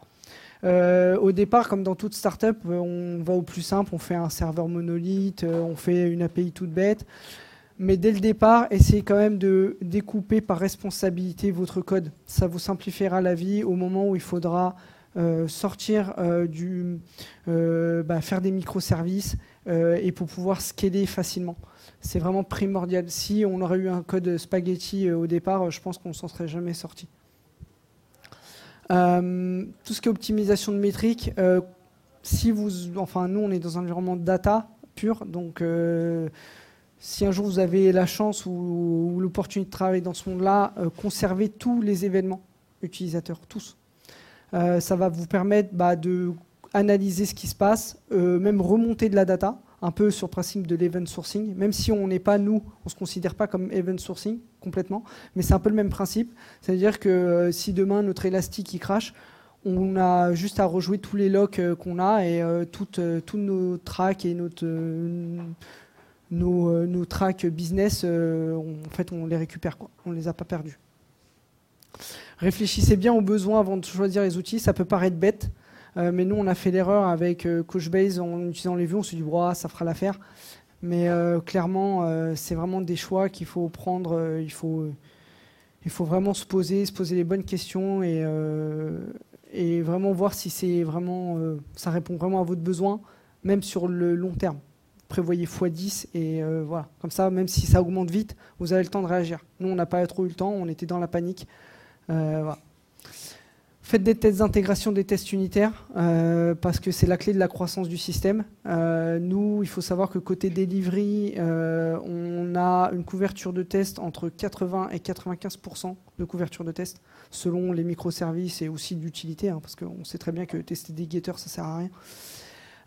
Euh, au départ, comme dans toute startup, euh, on va au plus simple, on fait un serveur monolithe, euh, on fait une API toute bête. Mais dès le départ, essayez quand même de découper par responsabilité votre code. Ça vous simplifiera la vie au moment où il faudra sortir du, bah, faire des microservices et pour pouvoir scaler facilement. C'est vraiment primordial. Si on aurait eu un code spaghetti au départ, je pense qu'on s'en serait jamais sorti. Euh, tout ce qui est optimisation de métriques, euh, si vous, enfin nous on est dans un environnement data pur, donc euh, si un jour vous avez la chance ou, l'opportunité de travailler dans ce monde-là, conservez tous les événements utilisateurs, tous. Ça va vous permettre bah, de analyser ce qui se passe, même remonter de la data un peu sur le principe de l'event sourcing, même si on n'est pas, nous, on ne se considère pas comme event sourcing complètement, mais c'est un peu le même principe. C'est-à-dire que euh, si demain notre élastique il crache, on a juste à rejouer tous les locks euh, qu'on a et euh, toutes, tous nos tracks et notre, nos, tracks business, en fait, on les récupère, quoi. on ne les a pas perdus. Réfléchissez bien aux besoins avant de choisir les outils, ça peut paraître bête, euh, mais nous, on a fait l'erreur avec euh, Couchbase en utilisant les vues. On s'est dit, ça fera l'affaire. Mais euh, clairement, c'est vraiment des choix qu'il faut prendre. il, faut, il faut vraiment se poser, se poser les bonnes questions et, et vraiment voir si c'est vraiment, ça répond vraiment à votre besoin, même sur le long terme. Prévoyez x10 et voilà. Comme ça, même si ça augmente vite, vous avez le temps de réagir. Nous, on n'a pas trop eu le temps, on était dans la panique. Voilà. Faites des tests d'intégration des tests unitaires euh, parce que c'est la clé de la croissance du système. Euh, nous, il faut savoir que côté delivery, euh, on a une couverture de test entre 80 et 95% de couverture de test selon les microservices et aussi d'utilité, hein, parce qu'on sait très bien que tester des getters, ça sert à rien.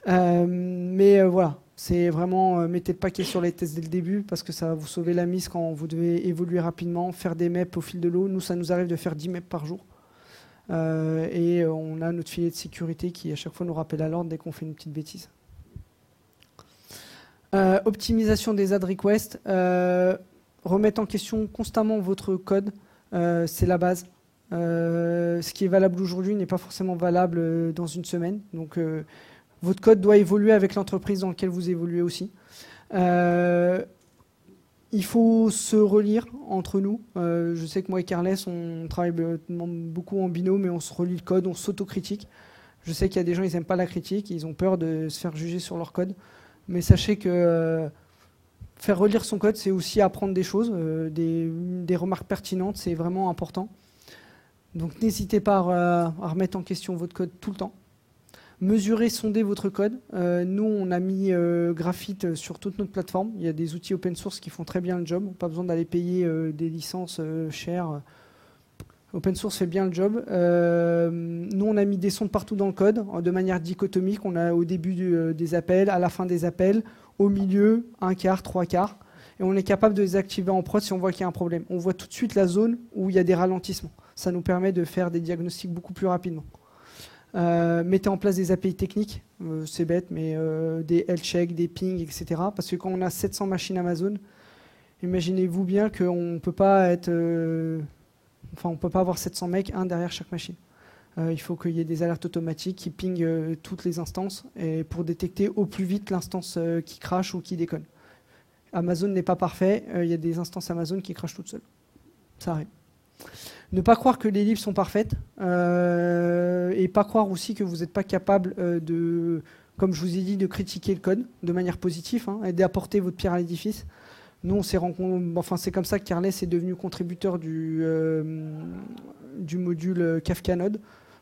Mais voilà, c'est vraiment mettez le paquet sur les tests dès le début parce que ça va vous sauver la mise quand vous devez évoluer rapidement, faire des maps au fil de l'eau. Nous, ça nous arrive de faire 10 maps par jour. Euh, et on a notre filet de sécurité qui à chaque fois nous rappelle à l'ordre dès qu'on fait une petite bêtise. Euh, optimisation des ad requests. Euh, remettre en question constamment votre code, c'est la base. ce qui est valable aujourd'hui n'est pas forcément valable dans une semaine. Donc, votre code doit évoluer avec l'entreprise dans laquelle vous évoluez aussi. il faut se relire entre nous. je sais que moi et Carles, on travaille beaucoup en binôme, mais on se relit le code, on s'autocritique. Je sais qu'il y a des gens, ils n'aiment pas la critique, ils ont peur de se faire juger sur leur code. Mais sachez que euh, faire relire son code, c'est aussi apprendre des choses, euh, des, remarques pertinentes, c'est vraiment important. Donc n'hésitez pas à, remettre en question votre code tout le temps. Mesurez, sondez votre code. Euh, nous, on a mis Graphite sur toute notre plateforme. Il y a des outils open source qui font très bien le job. Pas besoin d'aller payer des licences chères Open source fait bien le job. Euh, nous, on a mis des sondes partout dans le code, de manière dichotomique. On a au début euh, des appels, à la fin des appels, au milieu, un quart, trois quarts. Et on est capable de les activer en prod si on voit qu'il y a un problème. On voit tout de suite la zone où il y a des ralentissements. Ça nous permet de faire des diagnostics beaucoup plus rapidement. Euh, mettez en place des API techniques, c'est bête, mais des health checks, des pings, etc. Parce que quand on a 700 machines Amazon, imaginez-vous bien qu'on ne peut pas être Enfin, on ne peut pas avoir 700 mecs, un derrière chaque machine. Euh, il faut qu'il y ait des alertes automatiques qui pingent euh, toutes les instances pour détecter au plus vite l'instance euh, qui crache ou qui déconne. Amazon n'est pas parfait, il y a des instances Amazon qui crachent toutes seules. Ça arrive. Ne pas croire que les livres sont parfaites et pas croire aussi que vous n'êtes pas capable de, comme je vous ai dit, de critiquer le code de manière positive hein, et d'apporter votre pierre à l'édifice. Nous, on s'est enfin, c'est comme ça que Carles est devenu contributeur du, euh, du module Kafka Node,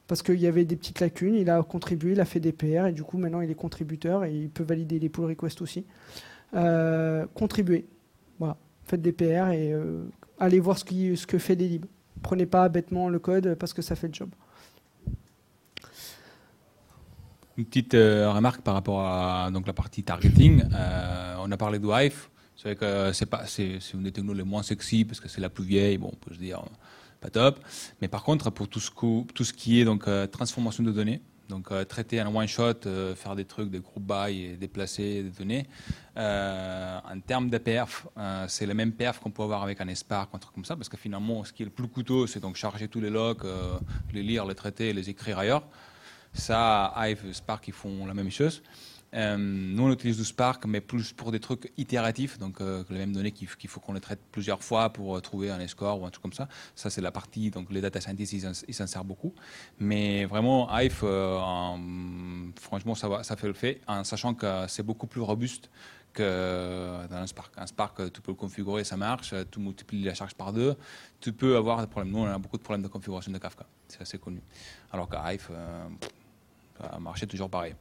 parce qu'il y avait des petites lacunes, il a contribué, il a fait des PR, et du coup, maintenant, il est contributeur, et il peut valider les pull requests aussi. Euh, contribuez, voilà, faites des PR, et euh, allez voir ce que fait des libres. Prenez pas bêtement le code, parce que ça fait le job. Une petite remarque par rapport à donc, la partie targeting. on a parlé de Hive. C'est vrai que c'est pas, c'est, une des technos les moins sexy parce que c'est la plus vieille. Bon, on peut se dire pas top. Mais par contre, pour tout ce, tout ce qui est donc euh, transformation de données, donc euh, traiter en one shot, euh, faire des trucs, des groupes by et déplacer des données. en termes de perf, c'est le même perf qu'on peut avoir avec un Spark, un truc comme ça, parce que finalement, ce qui est le plus coûteux, c'est donc charger tous les logs, les lire, les traiter, les écrire ailleurs. Ça, Hive, Spark, ils font la même chose. Euh, nous, on utilise du Spark, mais plus pour des trucs itératifs, donc euh, les mêmes données qu'il faut qu'on les traite plusieurs fois pour euh, trouver un score ou un truc comme ça. Ça, c'est la partie, donc les data scientists, ils s'en servent beaucoup. Mais vraiment, Hive, franchement, ça, fait le fait, en sachant que c'est beaucoup plus robuste que dans un Spark. Un Spark, tu peux le configurer, ça marche, tu multiplies la charge par deux, tu peux avoir des problèmes. Nous, on a beaucoup de problèmes de configuration de Kafka, c'est assez connu. Alors qu'Hive, ça marchait toujours pareil.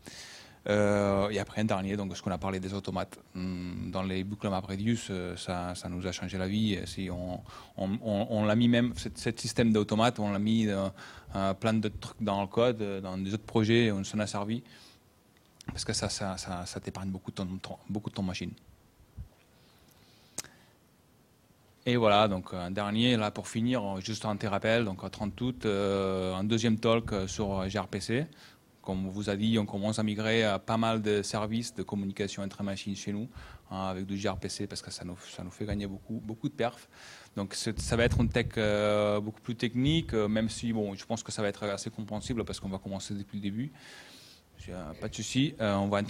Euh, et après un dernier, donc ce qu'on a parlé des automates. Hmm, dans les boucles MapReduce, euh, ça, ça nous a changé la vie. Si on, on, l'a mis même, ce système d'automates, on l'a mis euh, plein de trucs dans le code, dans des autres projets, on s'en a servi. Parce que ça, ça, ça, t'épargne beaucoup de ton, beaucoup de ton machine. Et voilà, donc un dernier, là pour finir, juste un petit rappel, donc à 30 août, un deuxième talk sur gRPC comme vous a dit, on commence à migrer à pas mal de services de communication entre machines chez nous, hein, avec du gRPC, parce que ça nous, fait gagner beaucoup, beaucoup de perf. Donc ça va être une tech euh, beaucoup plus technique, euh, même si bon, je pense que ça va être assez compréhensible parce qu'on va commencer depuis le début. Euh, pas de souci. on, va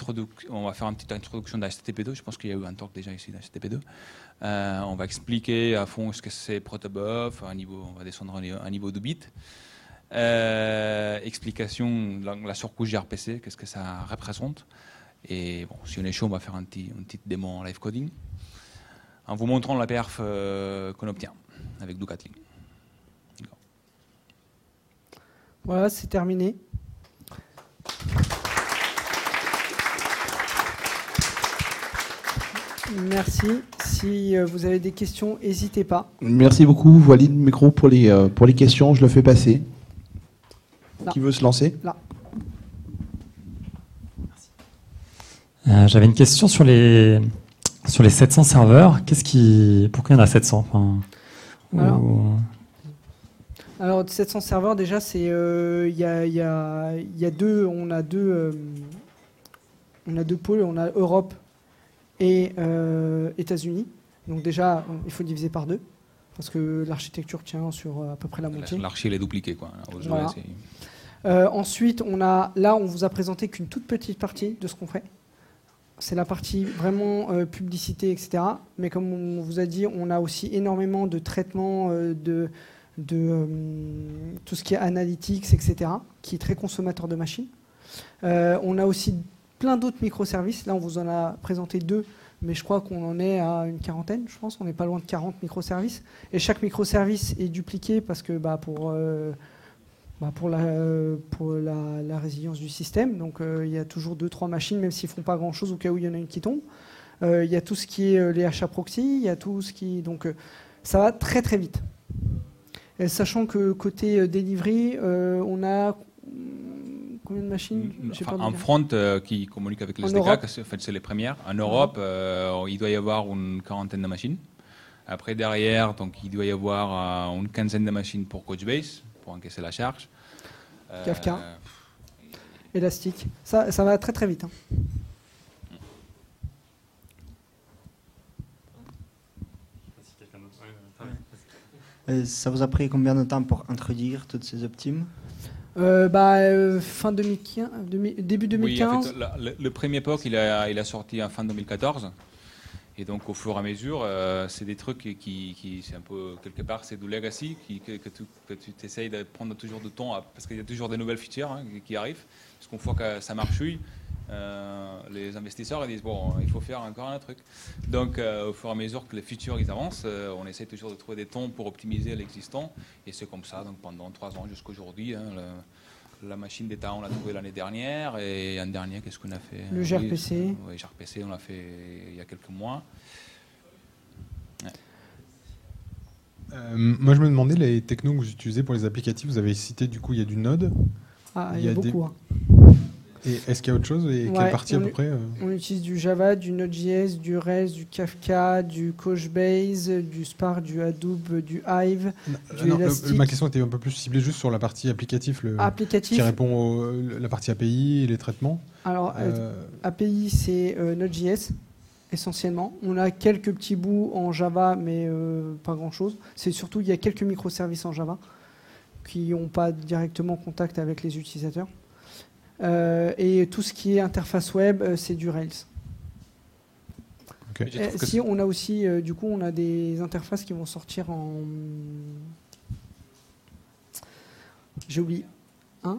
faire une petite introduction d'HTTP2. Je pense qu'il y a eu un talk déjà ici d'HTTP2. on va expliquer à fond ce que c'est protobuf, on va descendre à un niveau de bit. Euh, explication, la, la surcouche gRPC, qu'est-ce que ça représente. Et bon, si on est chaud, on va faire un petit, une petite démo en live coding en vous montrant la perf euh, qu'on obtient avec Ducatli. Voilà, c'est terminé. Merci. Si euh, vous avez des questions, n'hésitez pas. Merci beaucoup. Voilà le micro pour les, pour les questions. Je le fais passer. Qui veut se lancer Là. Euh, j'avais une question sur les, sur les 700 serveurs. Qu'est-ce qui, pourquoi il y en a 700 alors, 700 serveurs, déjà, c'est euh, il y, a, y, a, y, a, deux, on a deux, euh, on a deux pôles, on a Europe et États-Unis. Donc déjà, il faut diviser par deux parce que l'architecture tient sur à peu près la moitié. L'archi est dupliqué quoi. Voilà. Euh, ensuite, on a, là, on vous a présenté qu'une toute petite partie de ce qu'on fait. C'est la partie vraiment euh, publicité, etc. Mais comme on vous a dit, on a aussi énormément de traitements euh, de, tout ce qui est analytics, etc., qui est très consommateur de machines. on a aussi plein d'autres microservices. Là, on vous en a présenté deux, mais je crois qu'on en est à une quarantaine, je pense. On n'est pas loin de 40 microservices. Et chaque microservice est dupliqué parce que bah, pour bah, pour, la, pour la, résilience du système. Donc euh, il y a toujours deux trois machines, même s'ils font pas grand chose au cas où il y en a une qui tombe. Euh, il y a tout ce qui est euh, les achats proxy, il y a tout ce qui donc ça va très très vite. sachant que côté delivery, on a combien de machines? En front qui communique avec les SDK, en fait, c'est les premières. En Europe, il doit y avoir une quarantaine de machines. Après, derrière, donc, il doit y avoir une quinzaine de machines pour Coachbase pour encaisser la charge. Kafka. Euh, Élastique. Ça, ça va très très vite. Hein. Euh, ça vous a pris combien de temps pour introduire toutes ces optimes? Euh, bah, fin 2015, début 2015. le, premier POC, il a, il a sorti en fin 2014. Et donc, au fur et à mesure, euh, c'est des trucs qui, c'est un peu, quelque part, c'est du legacy, que, tu, que essayes de prendre toujours du temps, parce qu'il y a toujours des nouvelles features hein, qui arrivent. Parce qu'on voit que ça marche, oui, euh, les investisseurs ils disent, bon, il faut faire encore un truc. Donc, euh, au fur et à mesure que les features ils avancent, on essaie toujours de trouver des temps pour optimiser l'existant. Et c'est comme ça, donc pendant trois ans jusqu'à aujourd'hui. Hein, la machine d'État, on l'a trouvée l'année dernière. Et l'année dernière, qu'est-ce qu'on a fait Le gRPC. Oui, gRPC, on l'a fait il y a quelques mois. Euh, moi, je me demandais les technos que vous utilisez pour les applicatifs. Vous avez cité, du coup, il y a du Node. Ah, il y, a, beaucoup. Hein. Est-ce qu'il y a autre chose Et quelle partie à peu près euh On utilise du Java, du Node.js, du REST, du Kafka, du Couchbase, du Spark, du Hadoop, du Hive, du Elastic. ma question était un peu plus ciblée juste sur la partie applicatif, le, applicatif. qui répond à la partie API et les traitements. Alors, euh, API, c'est Node.js essentiellement. On a quelques petits bouts en Java, mais pas grand-chose. C'est surtout, il y a quelques microservices en Java qui n'ont pas directement contact avec les utilisateurs. Euh, et tout ce qui est interface web, euh, c'est du Rails. Si on a aussi, euh, du coup, on a des interfaces qui vont sortir en. J'ai oublié. Hein?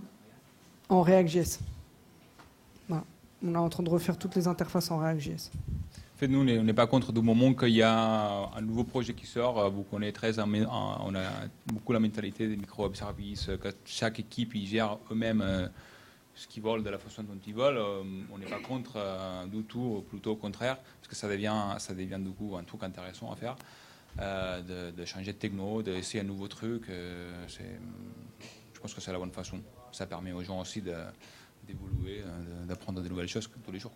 En React.js. On est en train de refaire toutes les interfaces en React.js. En fait, nous, on n'est pas contre du moment qu'il y a un nouveau projet qui sort. Vous connaissez, on a beaucoup la mentalité des micro services, que chaque équipe y gère eux-mêmes ce qu'ils volent de la façon dont ils euh, on n'est pas contre euh, du tout, plutôt au contraire, parce que ça devient, ça devient du coup un truc intéressant à faire, euh, de, changer de techno, d'essayer un nouveau truc. je pense que c'est la bonne façon. Ça permet aux gens aussi d'évoluer, d'apprendre de nouvelles choses tous les jours.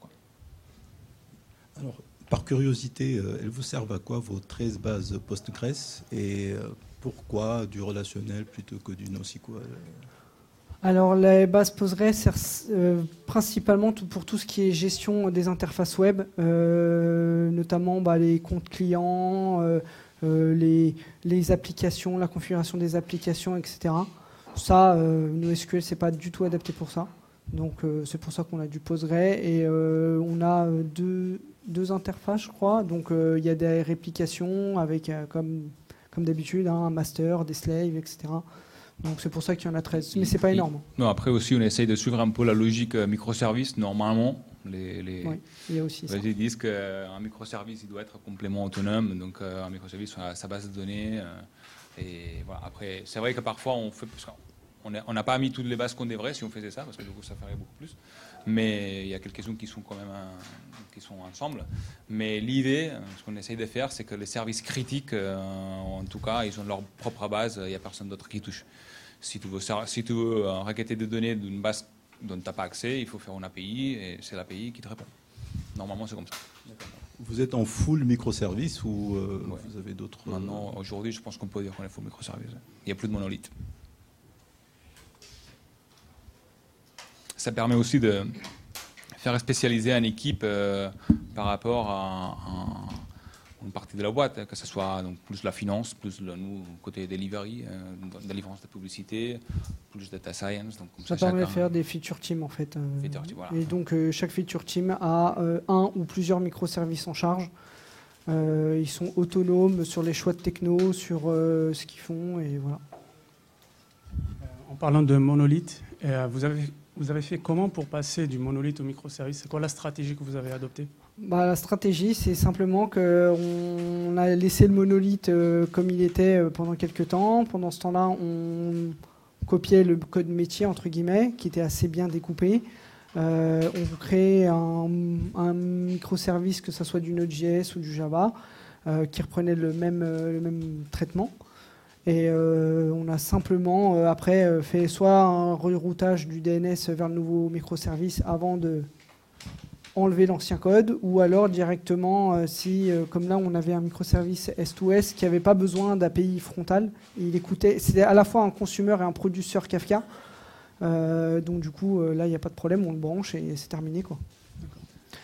Alors, par curiosité, elles vous servent à quoi vos 13 bases Postgres et pourquoi du relationnel plutôt que du NoSQL alors, les bases Postgres servent euh, principalement pour tout ce qui est gestion des interfaces web, euh, notamment bah, les comptes clients, euh, les, applications, la configuration des applications, etc. Ça, NoSQL, c'est pas du tout adapté pour ça. Donc, c'est pour ça qu'on a du Postgre et on a deux, deux, interfaces, je crois. Donc, il y a des réplications avec, comme, comme d'habitude, hein, un master, des slaves, etc. Donc c'est pour ça qu'il y en a 13, mais c'est pas énorme. Non, après aussi on essaye de suivre un peu la logique euh, microservice. Normalement, les, les, oui, il y a aussi ça. Ils disent qu'un microservice il doit être complément autonome, donc euh, un microservice a sa base de données. Euh, et voilà. Après, c'est vrai que parfois on fait, on n'a pas mis toutes les bases qu'on devrait si on faisait ça, parce que du coup ça ferait beaucoup plus. Mais il y a quelques-unes qui sont quand même qui sont ensemble. Mais l'idée, ce qu'on essaye de faire, c'est que les services critiques, en tout cas, ils ont leur propre base, il n'y a personne d'autre qui touche. Si tu veux, si tu veux euh, requêter des données d'une base dont tu n'as pas accès, il faut faire une API et c'est l'API qui te répond. Normalement, c'est comme ça. Vous êtes en full microservice ou euh, vous avez d'autres. Maintenant, aujourd'hui, je pense qu'on peut dire qu'on est full microservice. Il n'y a plus de monolithe. Ça permet aussi de faire spécialiser une équipe euh, par rapport à, une partie de la boîte, que ce soit donc, plus la finance, plus le nous, côté delivery, euh, délivrance de publicité, plus data science. Donc, comme Ça ça, permet de faire des feature teams en fait. euh, Feature team, voilà. Et donc euh, chaque feature team a euh, un ou plusieurs microservices en charge. Euh, ils sont autonomes sur les choix de techno, sur euh, ce qu'ils font et voilà. En parlant de monolithe, euh, vous, avez, vous avez fait comment pour passer du monolithe au microservice? C'est quoi la stratégie que vous avez adoptée? Bah, la stratégie, c'est simplement qu'on a laissé le monolithe euh, comme il était euh, pendant quelques temps. Pendant ce temps-là, on copiait le code métier, entre guillemets, qui était assez bien découpé. Euh, on crée un, microservice, que ce soit du Node.js ou du Java, qui reprenait le même traitement. Et euh, on a simplement, euh, après, euh, fait soit un reroutage du DNS vers le nouveau microservice avant de enlever l'ancien code, ou alors directement, si, comme là, on avait un microservice S2S qui n'avait pas besoin d'API frontale, il écoutait, c'était à la fois un consumer et un producteur Kafka. Donc du coup, là, il n'y a pas de problème, on le branche et c'est terminé. Quoi.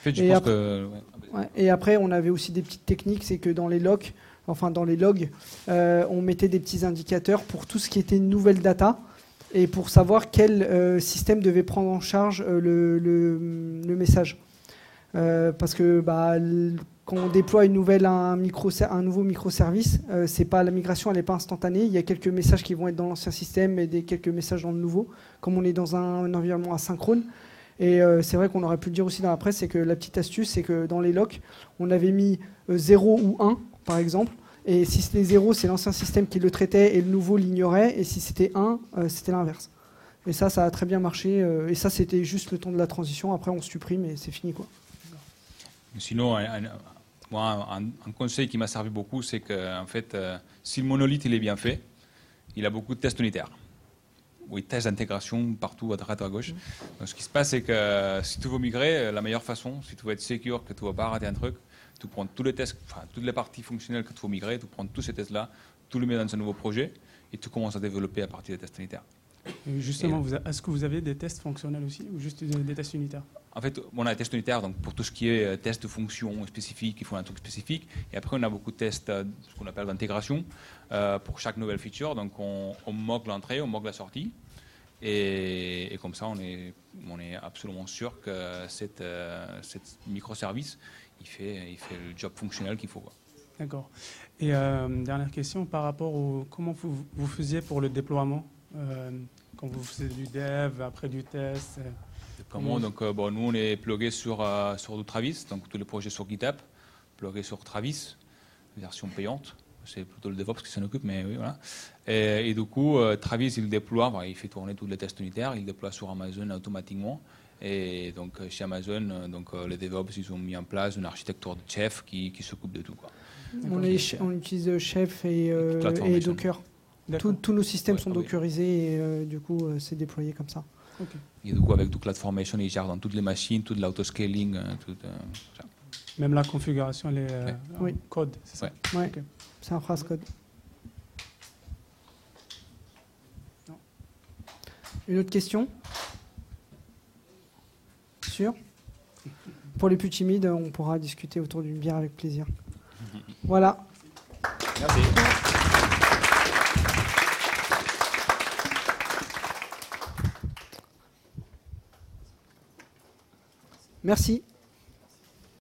Fait, Et après- que. ouais. Ouais. Et après, on avait aussi des petites techniques, c'est que dans les logs, enfin dans les logs, euh, on mettait des petits indicateurs pour tout ce qui était nouvelle data et pour savoir quel euh, système devait prendre en charge euh, le, message. Parce que bah, quand on déploie une nouvelle, un, micro, un nouveau microservice, pas la migration, n'est pas instantanée. Il y a quelques messages qui vont être dans l'ancien système et des, quelques messages dans le nouveau, comme on est dans un, environnement asynchrone. Et c'est vrai qu'on aurait pu le dire aussi dans la presse, c'est que la petite astuce, c'est que dans les locks, on avait mis euh, 0 ou 1, par exemple. Et si c'était 0, c'est l'ancien système qui le traitait et le nouveau l'ignorait. Et si c'était 1, euh, c'était l'inverse. Et ça, ça a très bien marché. euh, et ça, c'était juste le temps de la transition. Après, on supprime et c'est fini. Quoi. Sinon, un, un- moi, un, un conseil qui m'a servi beaucoup, c'est que en fait, euh, si le monolithe il est bien fait, il a beaucoup de tests unitaires. Oui, tests d'intégration partout à droite à gauche. Donc, ce qui se passe, c'est que si tu veux migrer, la meilleure façon, si tu veux être secure, que tu ne vas pas rater un truc, tu prends tous les tests, enfin, toutes les parties fonctionnelles que tu veux migrer, tu prends tous ces tests-là, tu les mets dans un nouveau projet et tu commences à développer à partir des tests unitaires. Et Justement, est-ce que vous avez des tests fonctionnels aussi ou juste des, des tests unitaires? En fait, on a des tests unitaires donc pour tout ce qui est euh, test de fonction spécifique, il faut un truc spécifique. Et après, on a beaucoup de tests, euh, ce qu'on appelle d'intégration, euh, pour chaque nouvelle feature. Donc, on, on moque l'entrée, on moque la sortie. Et, et comme ça, on est, on est absolument sûr que cette, cette microservice, il fait, il fait le job fonctionnel qu'il faut. quoi. D'accord. Et euh, dernière question par rapport au comment vous, vous faisiez pour le déploiement euh, quand vous faisiez du dev, après du test. euh, Comment Donc, bon, nous, on est plugué sur, sur Travis, donc tous les projets sur GitHub, plugué sur Travis, version payante. C'est plutôt le DevOps qui s'en occupe, mais oui, voilà. Et, et du coup, Travis, il déploie, il fait tourner tous les tests unitaires, il déploie sur Amazon automatiquement. Et donc, euh, chez Amazon, euh, donc, euh, les DevOps, ils ont mis en place une architecture de chef qui, qui s'occupe de tout. Quoi. On, est on utilise Chef et, euh, et. Docker. Tous- nos systèmes Ouais, sont oui. dockerisés et euh, du coup, euh, c'est déployé comme ça. Et du coup, avec du CloudFormation, ils gèrent dans toutes les machines, tout l'autoscaling, euh, tout euh, ça. Même la configuration, les euh, Ouais. en Oui. code, c'est ça. Ouais, Ok. c'est un phrase code. Une autre question? Sûr Pour les plus timides, on pourra discuter autour d'une bière avec plaisir. Voilà. Merci. Merci.